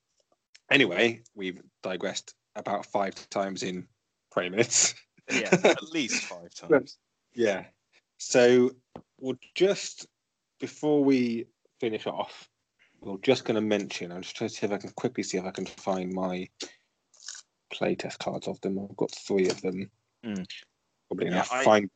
anyway, we've digressed about five times in 20 minutes. Yeah, (laughs) at least five times. Yeah. So we'll just, before we finish off, we're just going to mention, I'm just trying to see if I can quickly see if I can find my playtest cards of them. I've got three of them. Mm. Probably Yeah, enough. I- Find,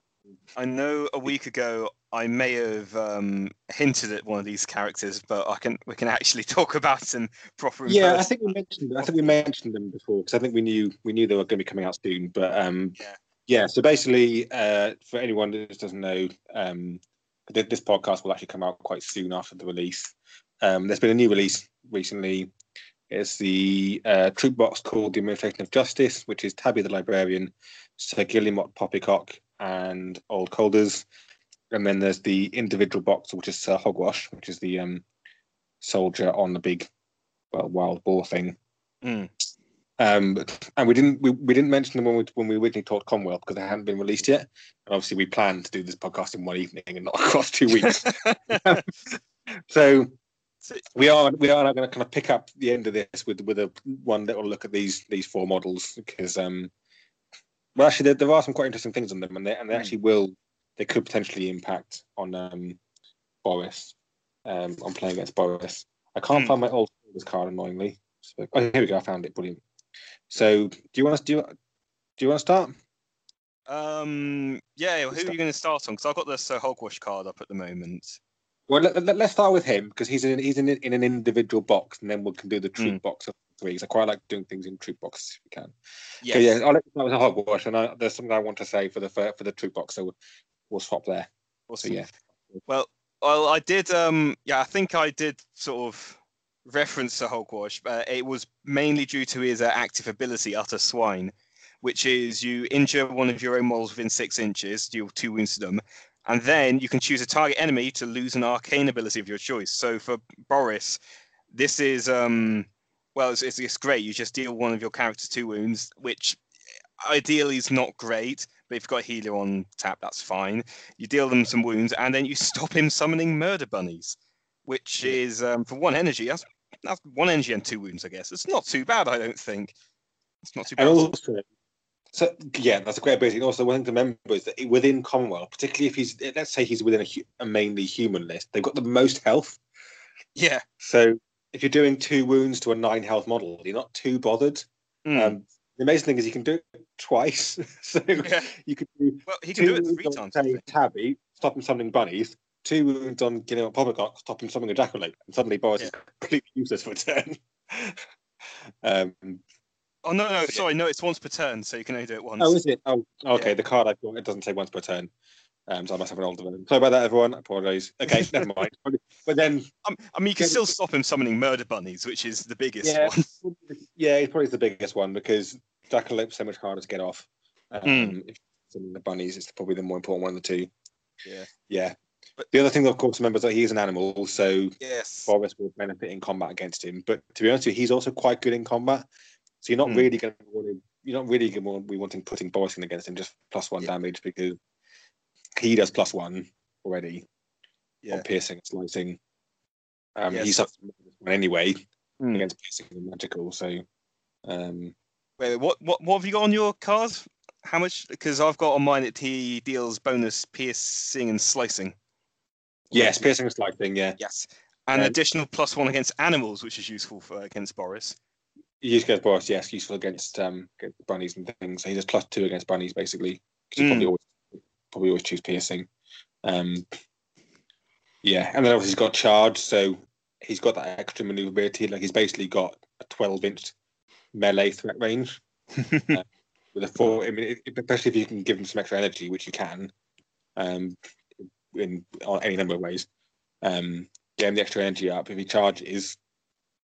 I know a week ago I may have um, hinted at one of these characters, but I can we can actually (laughs) talk about them proper. in yeah, I think we mentioned. I think we mentioned them before because I think we knew we knew they were going to be coming out soon. But um, Yeah. yeah. So basically, uh, for anyone that doesn't know, um, this podcast will actually come out quite soon after the release. Um, there's been a new release recently. It's the uh, troop box called the Administration of Justice, which is Tabby the Librarian, Sir Guillemot Poppycock, and Old Colders. And then there's the individual box, which is Sir Hogwash, which is the um, soldier on the big well, wild boar thing. Mm. Um, and we didn't we, we didn't mention them when we when we originally talked Commonwealth because they hadn't been released yet. And obviously, we planned to do this podcast in one evening and not (laughs) across two weeks. (laughs) (laughs) so we are we are going to kind of pick up the end of this with with a one little look at these these four models because um well actually there, there are some quite interesting things on them and they and they Hmm. actually will they could potentially impact on um Boris um on playing against Boris. I can't Hmm. find my old card annoyingly. So, oh here we go, I found it. Brilliant. So do you want to do do you want to start? Um, yeah, who are you going to start on? Because I've got the Sir Hogwash card up at the moment. Well, let, let, us start with him because he's in he's in, in an individual box, and then we can do the troop Hmm. box of three. 'cause I quite like doing things in troop boxes if we can. Yes. Okay, yeah, I'll let you start with hogwash, and I, there's something I want to say for the for, for the troop box, so we'll, swap there. So yeah, Well, well, I did. Um, yeah, I think I did sort of reference to Hogwash. but it was mainly due to his uh, active ability, Utter Swine, which is you injure one of your own models within six inches, deal two wounds to them, and then you can choose a target enemy to lose an arcane ability of your choice. So for Boris, this is um, well, it's, it's, it's great. You just deal one of your characters two wounds, which ideally is not great. But if you've got a healer on tap, that's fine you deal them some wounds, and then you stop him summoning murder bunnies, which is um, for one energy. That's, that's one energy and two wounds, I guess. It's not too bad, I don't think. It's not too bad. and also, so yeah, that's a great ability. And also, one thing to remember is that within Commonwealth, particularly if he's let's say he's within a, hu- a mainly human list, they've got the most health. yeah. So if you're doing two wounds to a nine health model, you're not too bothered. Mm. Um, the amazing thing is you can do it twice. (laughs) so yeah. you could do Well, he can do it three times. I Say, think. Tabby, stop him summoning bunnies. Two wounds on Poppycock, stop him summoning a jackalope. And suddenly Boris is completely useless for a turn. (laughs) um, Oh no, no, yeah. sorry, no, it's once per turn, so you can only do it once. oh, is it? Oh, okay. Yeah. The card I've got, it doesn't say once per turn. Um, so I must have an older version. Sorry about that, everyone. I apologise. Okay, never (laughs) mind. But then, Um, I mean, you can still stop him summoning murder bunnies, which is the biggest yeah, one. yeah, it's probably the biggest one because jackalope's so much harder to get off. Um. If summoning the bunnies, it's probably the more important one of the two. Yeah. Yeah. But- the other thing, of course, remember is that he is an animal, so Yes. Boris will benefit in combat against him. But to be honest with you, he's also quite good in combat. So you're not Hmm. really going to want to you're not really going to be wanting putting Boris in against him just plus one Yeah. damage because he does plus one already Yeah. on piercing and slicing. Um, Yeah, he so- suffers from one anyway Hmm. against piercing and magical. So um, Wait, what what what have you got on your card? How much? Because I've got on mine that he deals bonus piercing and slicing. yes, piercing and slicing. Yeah, Yes. And Um, additional plus one against animals, which is useful for against Boris. used against Boris. Yes, useful against um against bunnies and things. So he does plus two against bunnies basically. 'cause you Hmm. probably always probably always choose piercing. Um, yeah, and then obviously he's got charge, so he's got that extra maneuverability. Like he's basically got a 12 inch melee threat range (laughs) with a four. I mean, it- especially if you can give him some extra energy, which you can, um, in on any number of ways. Um, get him the extra energy up. If he charges,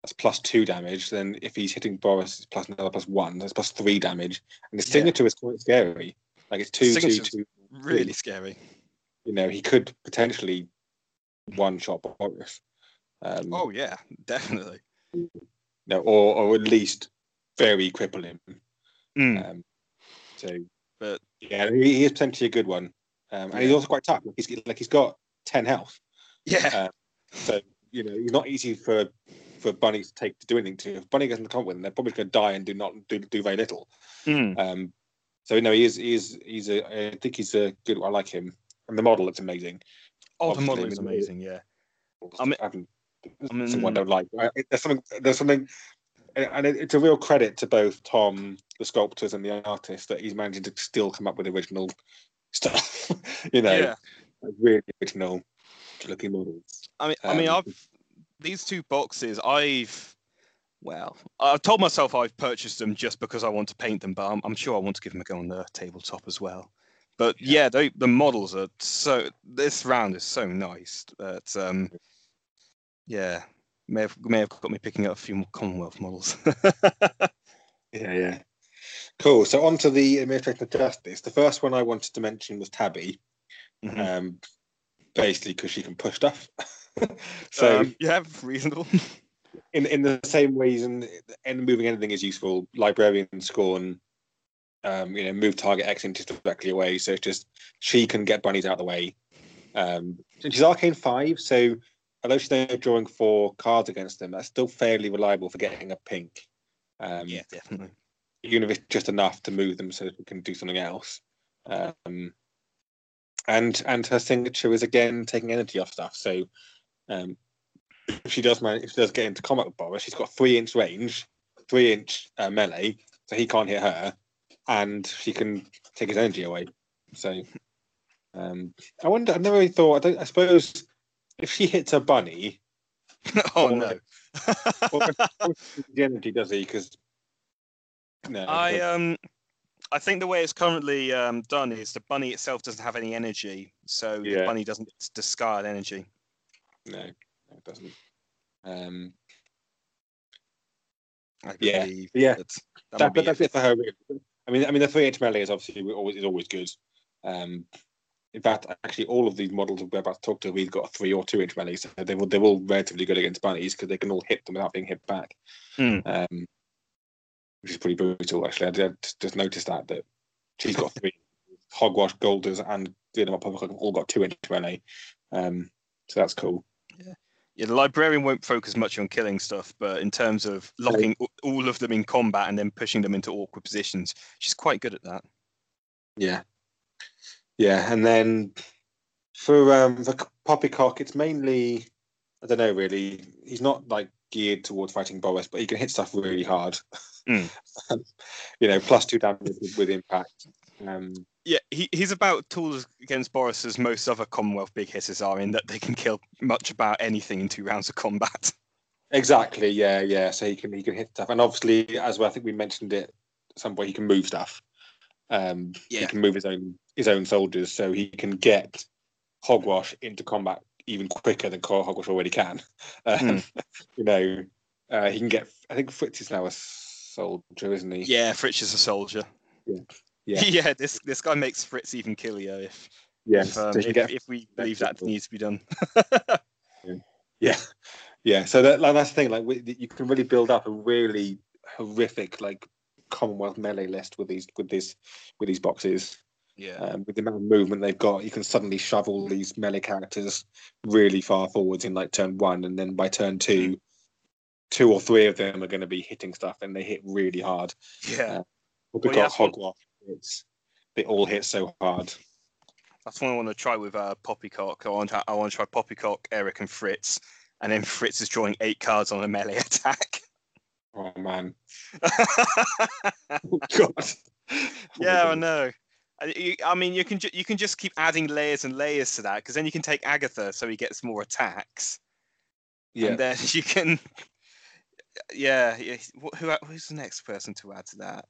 that's plus two damage. Then if he's hitting Boris, it's plus another plus one. That's plus three damage. And his Yeah. signature is quite scary. Like it's two, two, two. two, Signature's two. really scary. You know, he could potentially one shot Boris. Um, Oh yeah, definitely. no, or or at least very cripple him. Mm. Um, so, But- yeah, he, he is potentially a good one, um, and he's also quite tough. Like he's like he's got ten health, Yeah. so you know he's not easy for for Bunny to take to do anything to. If Bunny doesn't come with him, they're probably going to die and do not do, do very little. Mm. Um, so no, he is he is he's a I think he's a good. I like him, and the model looks amazing. Oh, the model I is amazing. Yeah. I I mean- I mean- someone don't like. I- There's something. There's something, and it- it's a real credit to both Tom, the sculptors, and the artist that he's managing to still come up with original stuff. (laughs) you know, Yeah. really original looking models. I mean, I mean, Um, I've these two boxes. I've well, I've told myself I've purchased them just because I want to paint them, but I'm, I'm sure I want to give them a go on the tabletop as well. But Yeah. yeah, they, the models are so. This round is so nice that um, yeah, may have may have got me picking up a few more Commonwealth models. (laughs) Yeah, yeah. Cool. So on to the administration of justice. The first one I wanted to mention was Tabby, Mhm. um, basically because she can push stuff. (laughs) so um, yeah, reasonable. in in the same ways and and moving anything is useful librarian scorn um you know move target x inches directly away so it's just she can get bunnies out of the way um she's arcane five so although she's only drawing four cards against them that's still fairly reliable for getting a pink um yeah, definitely. even if it's just enough to move them so that we can do something else um and and her signature is again taking energy off stuff so um if she does manage, if she does get into combat with Boris, she's got three inch range, three inch uh, melee, so he can't hit her, and she can take his energy away. So, um, I wonder. I never really thought. I, don't, I suppose if she hits a bunny, (laughs) oh Well, no. (laughs) energy does he? Because no, I um I think the way it's currently um, done is the bunny itself doesn't have any energy, so the bunny doesn't discard energy. no, no, it doesn't. Um, I Yeah, believe yeah. that that that, that's it for her. I mean, I mean, the three inch melee is obviously always is always good. Um, in fact, actually, all of these models we're about to talk to, we've got a three or two inch melee, so they're all- they're all relatively good against bunnies because they can all hit them without being hit back. Hmm. Um, which is pretty brutal, actually. I did just noticed that that she's got three (laughs) hogwash golders and the other one have all got two inch melee. Um, so that's cool. Yeah, the librarian won't focus much on killing stuff, but in terms of locking a- all of them in combat and then pushing them into awkward positions, she's quite good at that. Yeah, yeah, and then for um for Poppycock, it's mainly I don't know really. He's not like geared towards fighting Boris, but he can hit stuff really hard. Mm. (laughs) you know, plus two damage with, with impact. Um, Yeah, he, he's about tools against Boris as most other Commonwealth big hitters are in that they can kill much about anything in two rounds of combat. exactly. Yeah, yeah. So he can he can hit stuff, and obviously, as well, I think we mentioned it at some point, he can move stuff. Um, he can move his own his own soldiers, so he can get Hogwash into combat even quicker than Core Hogwash already can. (laughs) Um, Hmm. You know, uh, he can get. I think Fritz is now a soldier, isn't he? Yeah, Fritz is a soldier. Yeah. (laughs) Yeah, Yeah. this this guy makes Fritz even killier if Yes. if, um, so if, if we believe that needs to be done. (laughs) Yeah, yeah. So that like, that's the thing. Like we, you can really build up a really horrific, like Commonwealth melee list with these with this with these boxes. Yeah. Um, with the amount of movement they've got, you can suddenly shove all these melee characters really far forwards in like turn one, and then by turn two, two or three of them are going to be hitting stuff, and they hit really hard. yeah. uh, Well, Because yeah, that's what- Hogwash, it's they all hit so hard. That's what I want to try with uh, Poppycock. I want to, I want to try Poppycock, Eric, and Fritz, and then Fritz is drawing eight cards on a melee (laughs) attack. Oh man, (laughs) (laughs) God. yeah, Oh, I know. Uh, I mean, you can ju- you can just keep adding layers and layers to that because then you can take Agatha, so he gets more attacks, yeah. and then (laughs) you can. Yeah, yeah. Who who's the next person to add to that?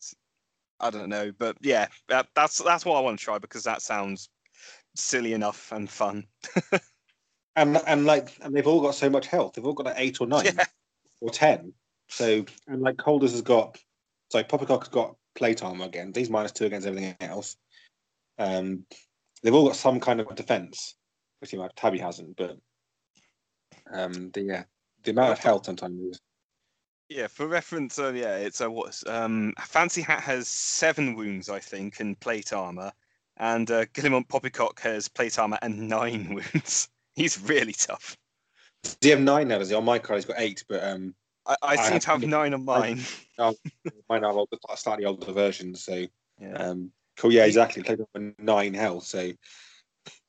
I don't know, but yeah, that, that's that's what I want to try because that sounds silly enough and fun. and and like and they've all got so much health. They've all got like eight or nine Yeah. or ten. So and like Holders has got so Poppycock's got plate armor again. He's minus two against everything else. Um, they've all got some kind of defense. Pretty much Tabby hasn't, but um, the yeah, the amount of health sometimes is Yeah, for reference, uh, yeah, it's a what's um Fancy Hat has seven wounds, I think, and plate armor, and uh, Guillemot Poppycock has plate armor and nine (laughs) wounds. He's really tough. Does he have nine now? Does he? On my card, he's got eight, but um, I, I, I seem to have to- nine on mine. mine are older, slightly older versions. So Yeah. um, cool. Yeah, exactly. Played with nine health. So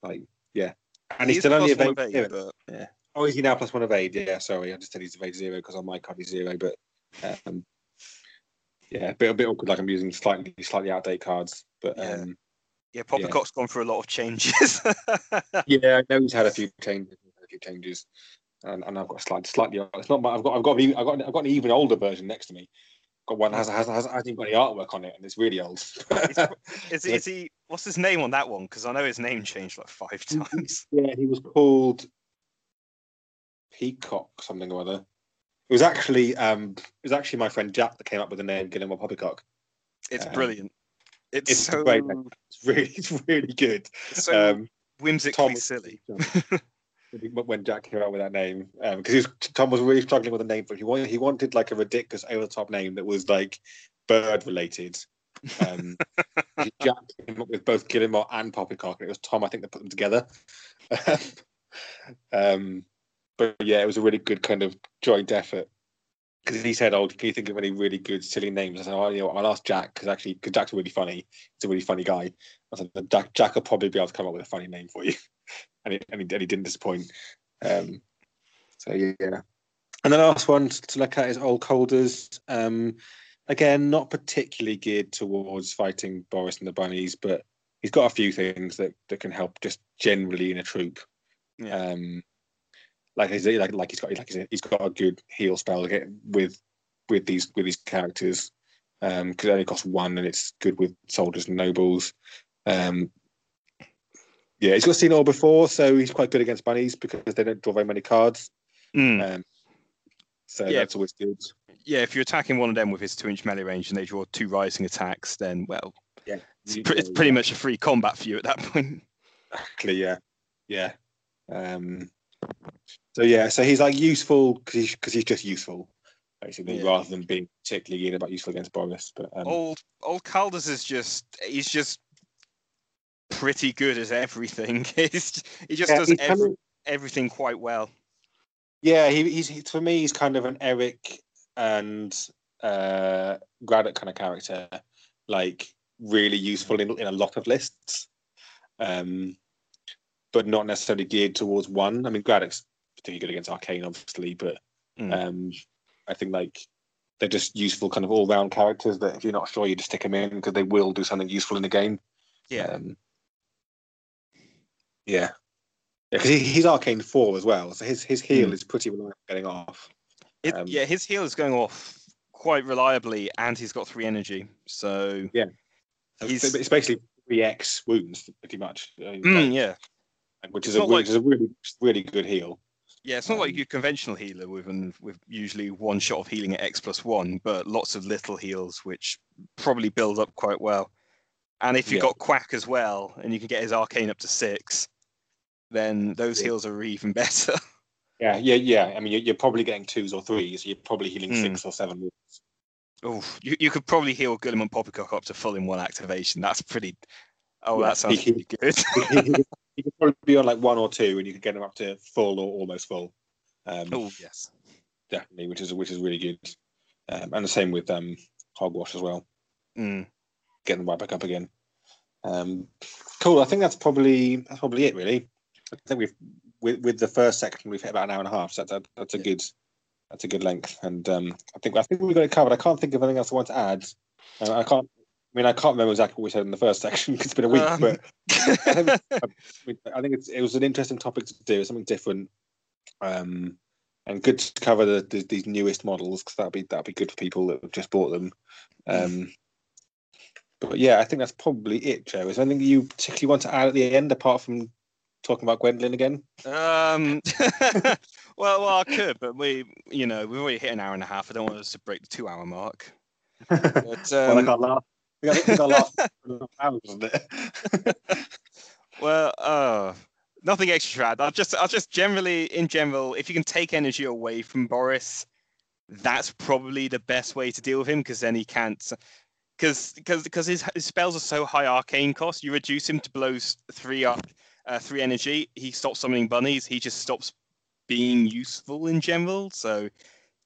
like, yeah, and He he's still only evade of eight, zero. but Oh, is he now plus one evade? Yeah, sorry, I just said he's evade zero because on my card he's zero. But um, yeah, a bit a bit awkward. Like I'm using slightly slightly out of date cards. But Yeah. um, yeah, Poppycock's gone through a lot of (laughs) changes. yeah, I know he's had a few changes. A few changes. And, and I've got a slightly, slightly. It's not. My, I've got. I've got. I've got. I've got an even older version next to me. Got one that has has has hasn't even got any artwork on it, and it's really old. is, (laughs) he- is he? What's his name on that one? Because I know his name changed like five times. Yeah, he was called Peacock something or other. It was actually um it was actually my friend Jack that came up with the name Guillemot Poppycock. It's Um, brilliant. It's, it's so great name. It's really (laughs) it's really good. it's so Um whimsically Tom- silly. (laughs) when Jack came out with that name, because was Tom was really struggling with a name for it. He wanted he wanted like a ridiculous over the top name that was like bird related. Um, (laughs) Jack came up with both Guillemot and Poppycock, and it was Tom I think that put them together. (laughs) um, but yeah, it was a really good kind of joint effort. Because he said, "Oh, can you think of any really good silly names?" I said, "Oh, you know, I'll ask Jack because actually, because Jack's really funny. He's a really funny guy." I said, "Jack, Jack will probably be able to come up with a funny name for you," and he, and he, and he didn't disappoint. Um, so yeah, and the last one to look at is Old Colders. Um, again, not particularly geared towards fighting Boris and the bunnies, but he's got a few things that, that can help just generally in a troop. Yeah. Um, like he's like like he's got like he's, he's got a good heal spell with with these with these characters because it only costs one and it's good with soldiers and nobles. Um, yeah, he's got all before, so he's quite good against bunnies because they don't draw very many cards. Mm. Um, so Yeah. that's always good. Yeah, if you're attacking one of them with his two inch melee range and they draw two rising attacks, then well, Yeah, it's, pre- it's pretty yeah. much a free combat for you at that (laughs) point. Exactly, yeah, yeah. Um, so yeah, so he's like useful because he's because he's just useful, basically, Yeah. rather than being particularly about useful against Boris. But um, old old Colders is just he's just pretty good at everything. (laughs) He's, he just yeah, does he's kind of- everything quite well. yeah, he, he's he, for me, he's kind of an Eric and uh, Graddock kind of character, like really useful in, in a lot of lists, um, but not necessarily geared towards one. I mean, Graddock's particularly good against Arcane, obviously, but Mm. um, I think like they're just useful kind of all round characters that if you're not sure, you just stick them in because they will do something useful in the game. Yeah, Um, yeah. Yeah, because he, he's arcane four as well, so his his heal Mm. is pretty reliable getting off. It- um, yeah, his heal is going off quite reliably, and he's got three energy. So yeah, He's- it's, basically three X wounds, pretty much. Mm, like, yeah, which is a which like- is a really really good heal. yeah. It's not like Um, your conventional healer with an, with usually one shot of healing at X plus one, but lots of little heals which probably build up quite well. And if you've Yeah. got Quack as well, and you can get his arcane up to six, then those Yeah. heals are even (laughs) better. Yeah, yeah, yeah. I mean, you're, you're probably getting twos or threes. You're probably healing Mm. six or seven wounds. Oh, you, you could probably heal Guilliman Poppycock up to full in one activation. That's pretty. Oh, Yeah, that sounds (laughs) he- pretty good. you could probably be on like one or two, and you could get them up to full or almost full. Um, oh yes. definitely, which is which is really good. Um, and the same with um, Hogwash as well. Mm. Getting them right back up again. Um, cool. I think that's probably that's probably it. Really, I think we've with, with the first section we've hit about an hour and a half. So that's a, that's a Yeah. good that's a good length. And um, I think I think we've got it covered. I can't think of anything else I want to add. I can't. I mean, I can't remember exactly what we said in the first (laughs) section because it's been a week, Um, but I think, (laughs) I think it's, it was an interesting topic to do, something different, um, and good to cover the, the, these newest models because that'd be that'll be good for people that have just bought them. Um, but yeah, I think that's probably it, Joe. Is there anything you particularly want to add at the end apart from talking about Gwendolyn again? Um, (laughs) well, well, I could, but we, you know, we've already hit an hour and a half. I don't want us to break the two-hour mark. (laughs) But, well, I um, can't laugh. I think our last hours, (laughs) wasn't it? well, uh, nothing extra to add. I'll just, I'll just generally, in general, if you can take energy away from Boris, that's probably the best way to deal with him because then he can't. Because because because his, his spells are so high arcane cost, you reduce him to below s- three up, uh, three energy. He stops summoning bunnies. He just stops being useful in general. So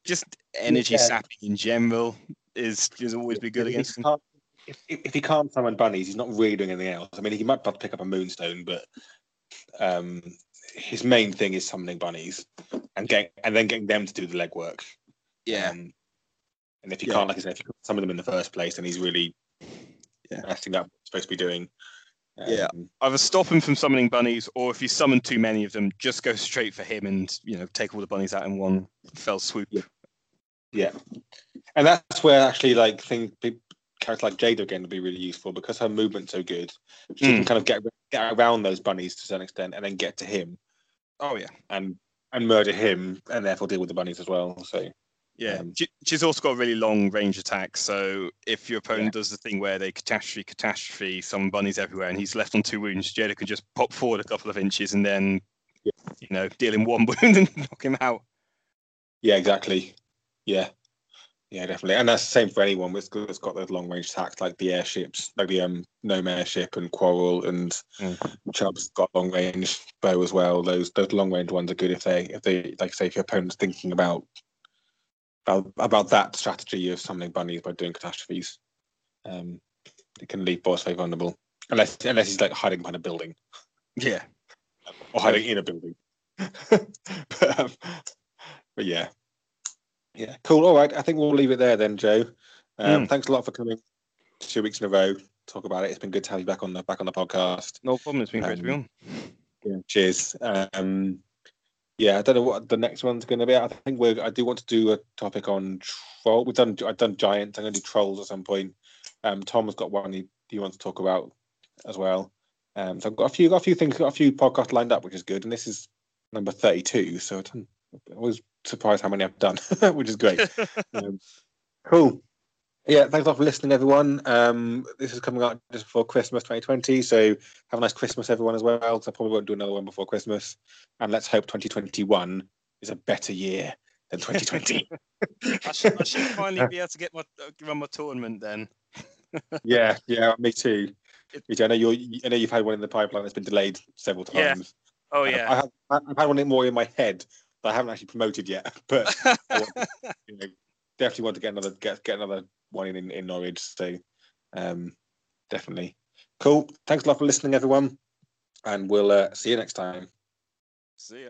just energy Yeah. sapping in general is is always be good If against him. If, if, he can't summon bunnies, he's not really doing anything else. I mean, he might be able to pick up a moonstone, but um, his main thing is summoning bunnies and getting and then getting them to do the legwork. Um, and if you Yeah. can't, like I said, if you can't summon them in the first place, then he's really Yeah. messing up what he's supposed to be doing. Yeah. Um, either stop him from summoning bunnies, or if you summon too many of them, just go straight for him and you know take all the bunnies out in one fell swoop. Yeah. Yeah, and that's where actually like things characters like Jada again would be really useful because her movement's so good. She can Mm. kind of get get around those bunnies to some extent, and then get to him Oh yeah, and and murder him, and therefore deal with the bunnies as well. So yeah. Um, She- She's also got a really long range attack, so if your opponent does the thing where they catastrophe, catastrophe, some bunnies everywhere, and he's left on two wounds, Jada can just pop forward a couple of inches and then, Yeah. you know, deal him one (laughs) wound and knock him out. yeah, exactly. Yeah, yeah, definitely. And that's the same for anyone that's got, that's got those long range attacks, like the airships, like the um gnome airship and Quarrel and Mm. Chubbs got long range bow as well. Those those long range ones are good if they if they like say if your opponent's thinking about about, about that strategy of summoning bunnies by doing catastrophes. Um, it can leave boss very vulnerable unless unless he's like hiding behind a building Yeah. or hiding in a building. (laughs) but, um, but yeah, yeah, cool. All right, I think we'll leave it there then, Joe. Um, Mm. Thanks a lot for coming two weeks in a row. Talk about it. It's been good to have you back on the back on the podcast. No problem. It's been great to be Um, on. Yeah, cheers. Um, yeah, I don't know what the next one's going to be. I think we're. I do want to do a topic on troll. We've done. I've done giants. I'm going to do trolls at some point. Um, Tom's got one he, he wants to talk about as well. Um, so I've got a few, got a few things, got a few podcasts lined up, which is good. And this is number 32. So it's- I was surprised how many I've done, (laughs) which is great. (laughs) um, cool. Yeah, thanks a lot for listening, everyone. Um, this is coming out just before Christmas 2020, so have a nice Christmas, everyone, as well. 'cause I probably won't do another one before Christmas, and let's hope 2021 is a better year than 2020. (laughs) I should, I should finally be able to get my uh, run my tournament then. (laughs) yeah, yeah, me too. Me too. I know you're. I know you've had one in the pipeline that's been delayed several times. Yeah. Oh I yeah. have, I've had one in more in my head that I haven't actually promoted yet, (laughs) but you know, definitely want to get another get get another one in in, Norwich. So um, definitely cool. Thanks a lot for listening, everyone, and we'll uh, see you next time. See ya.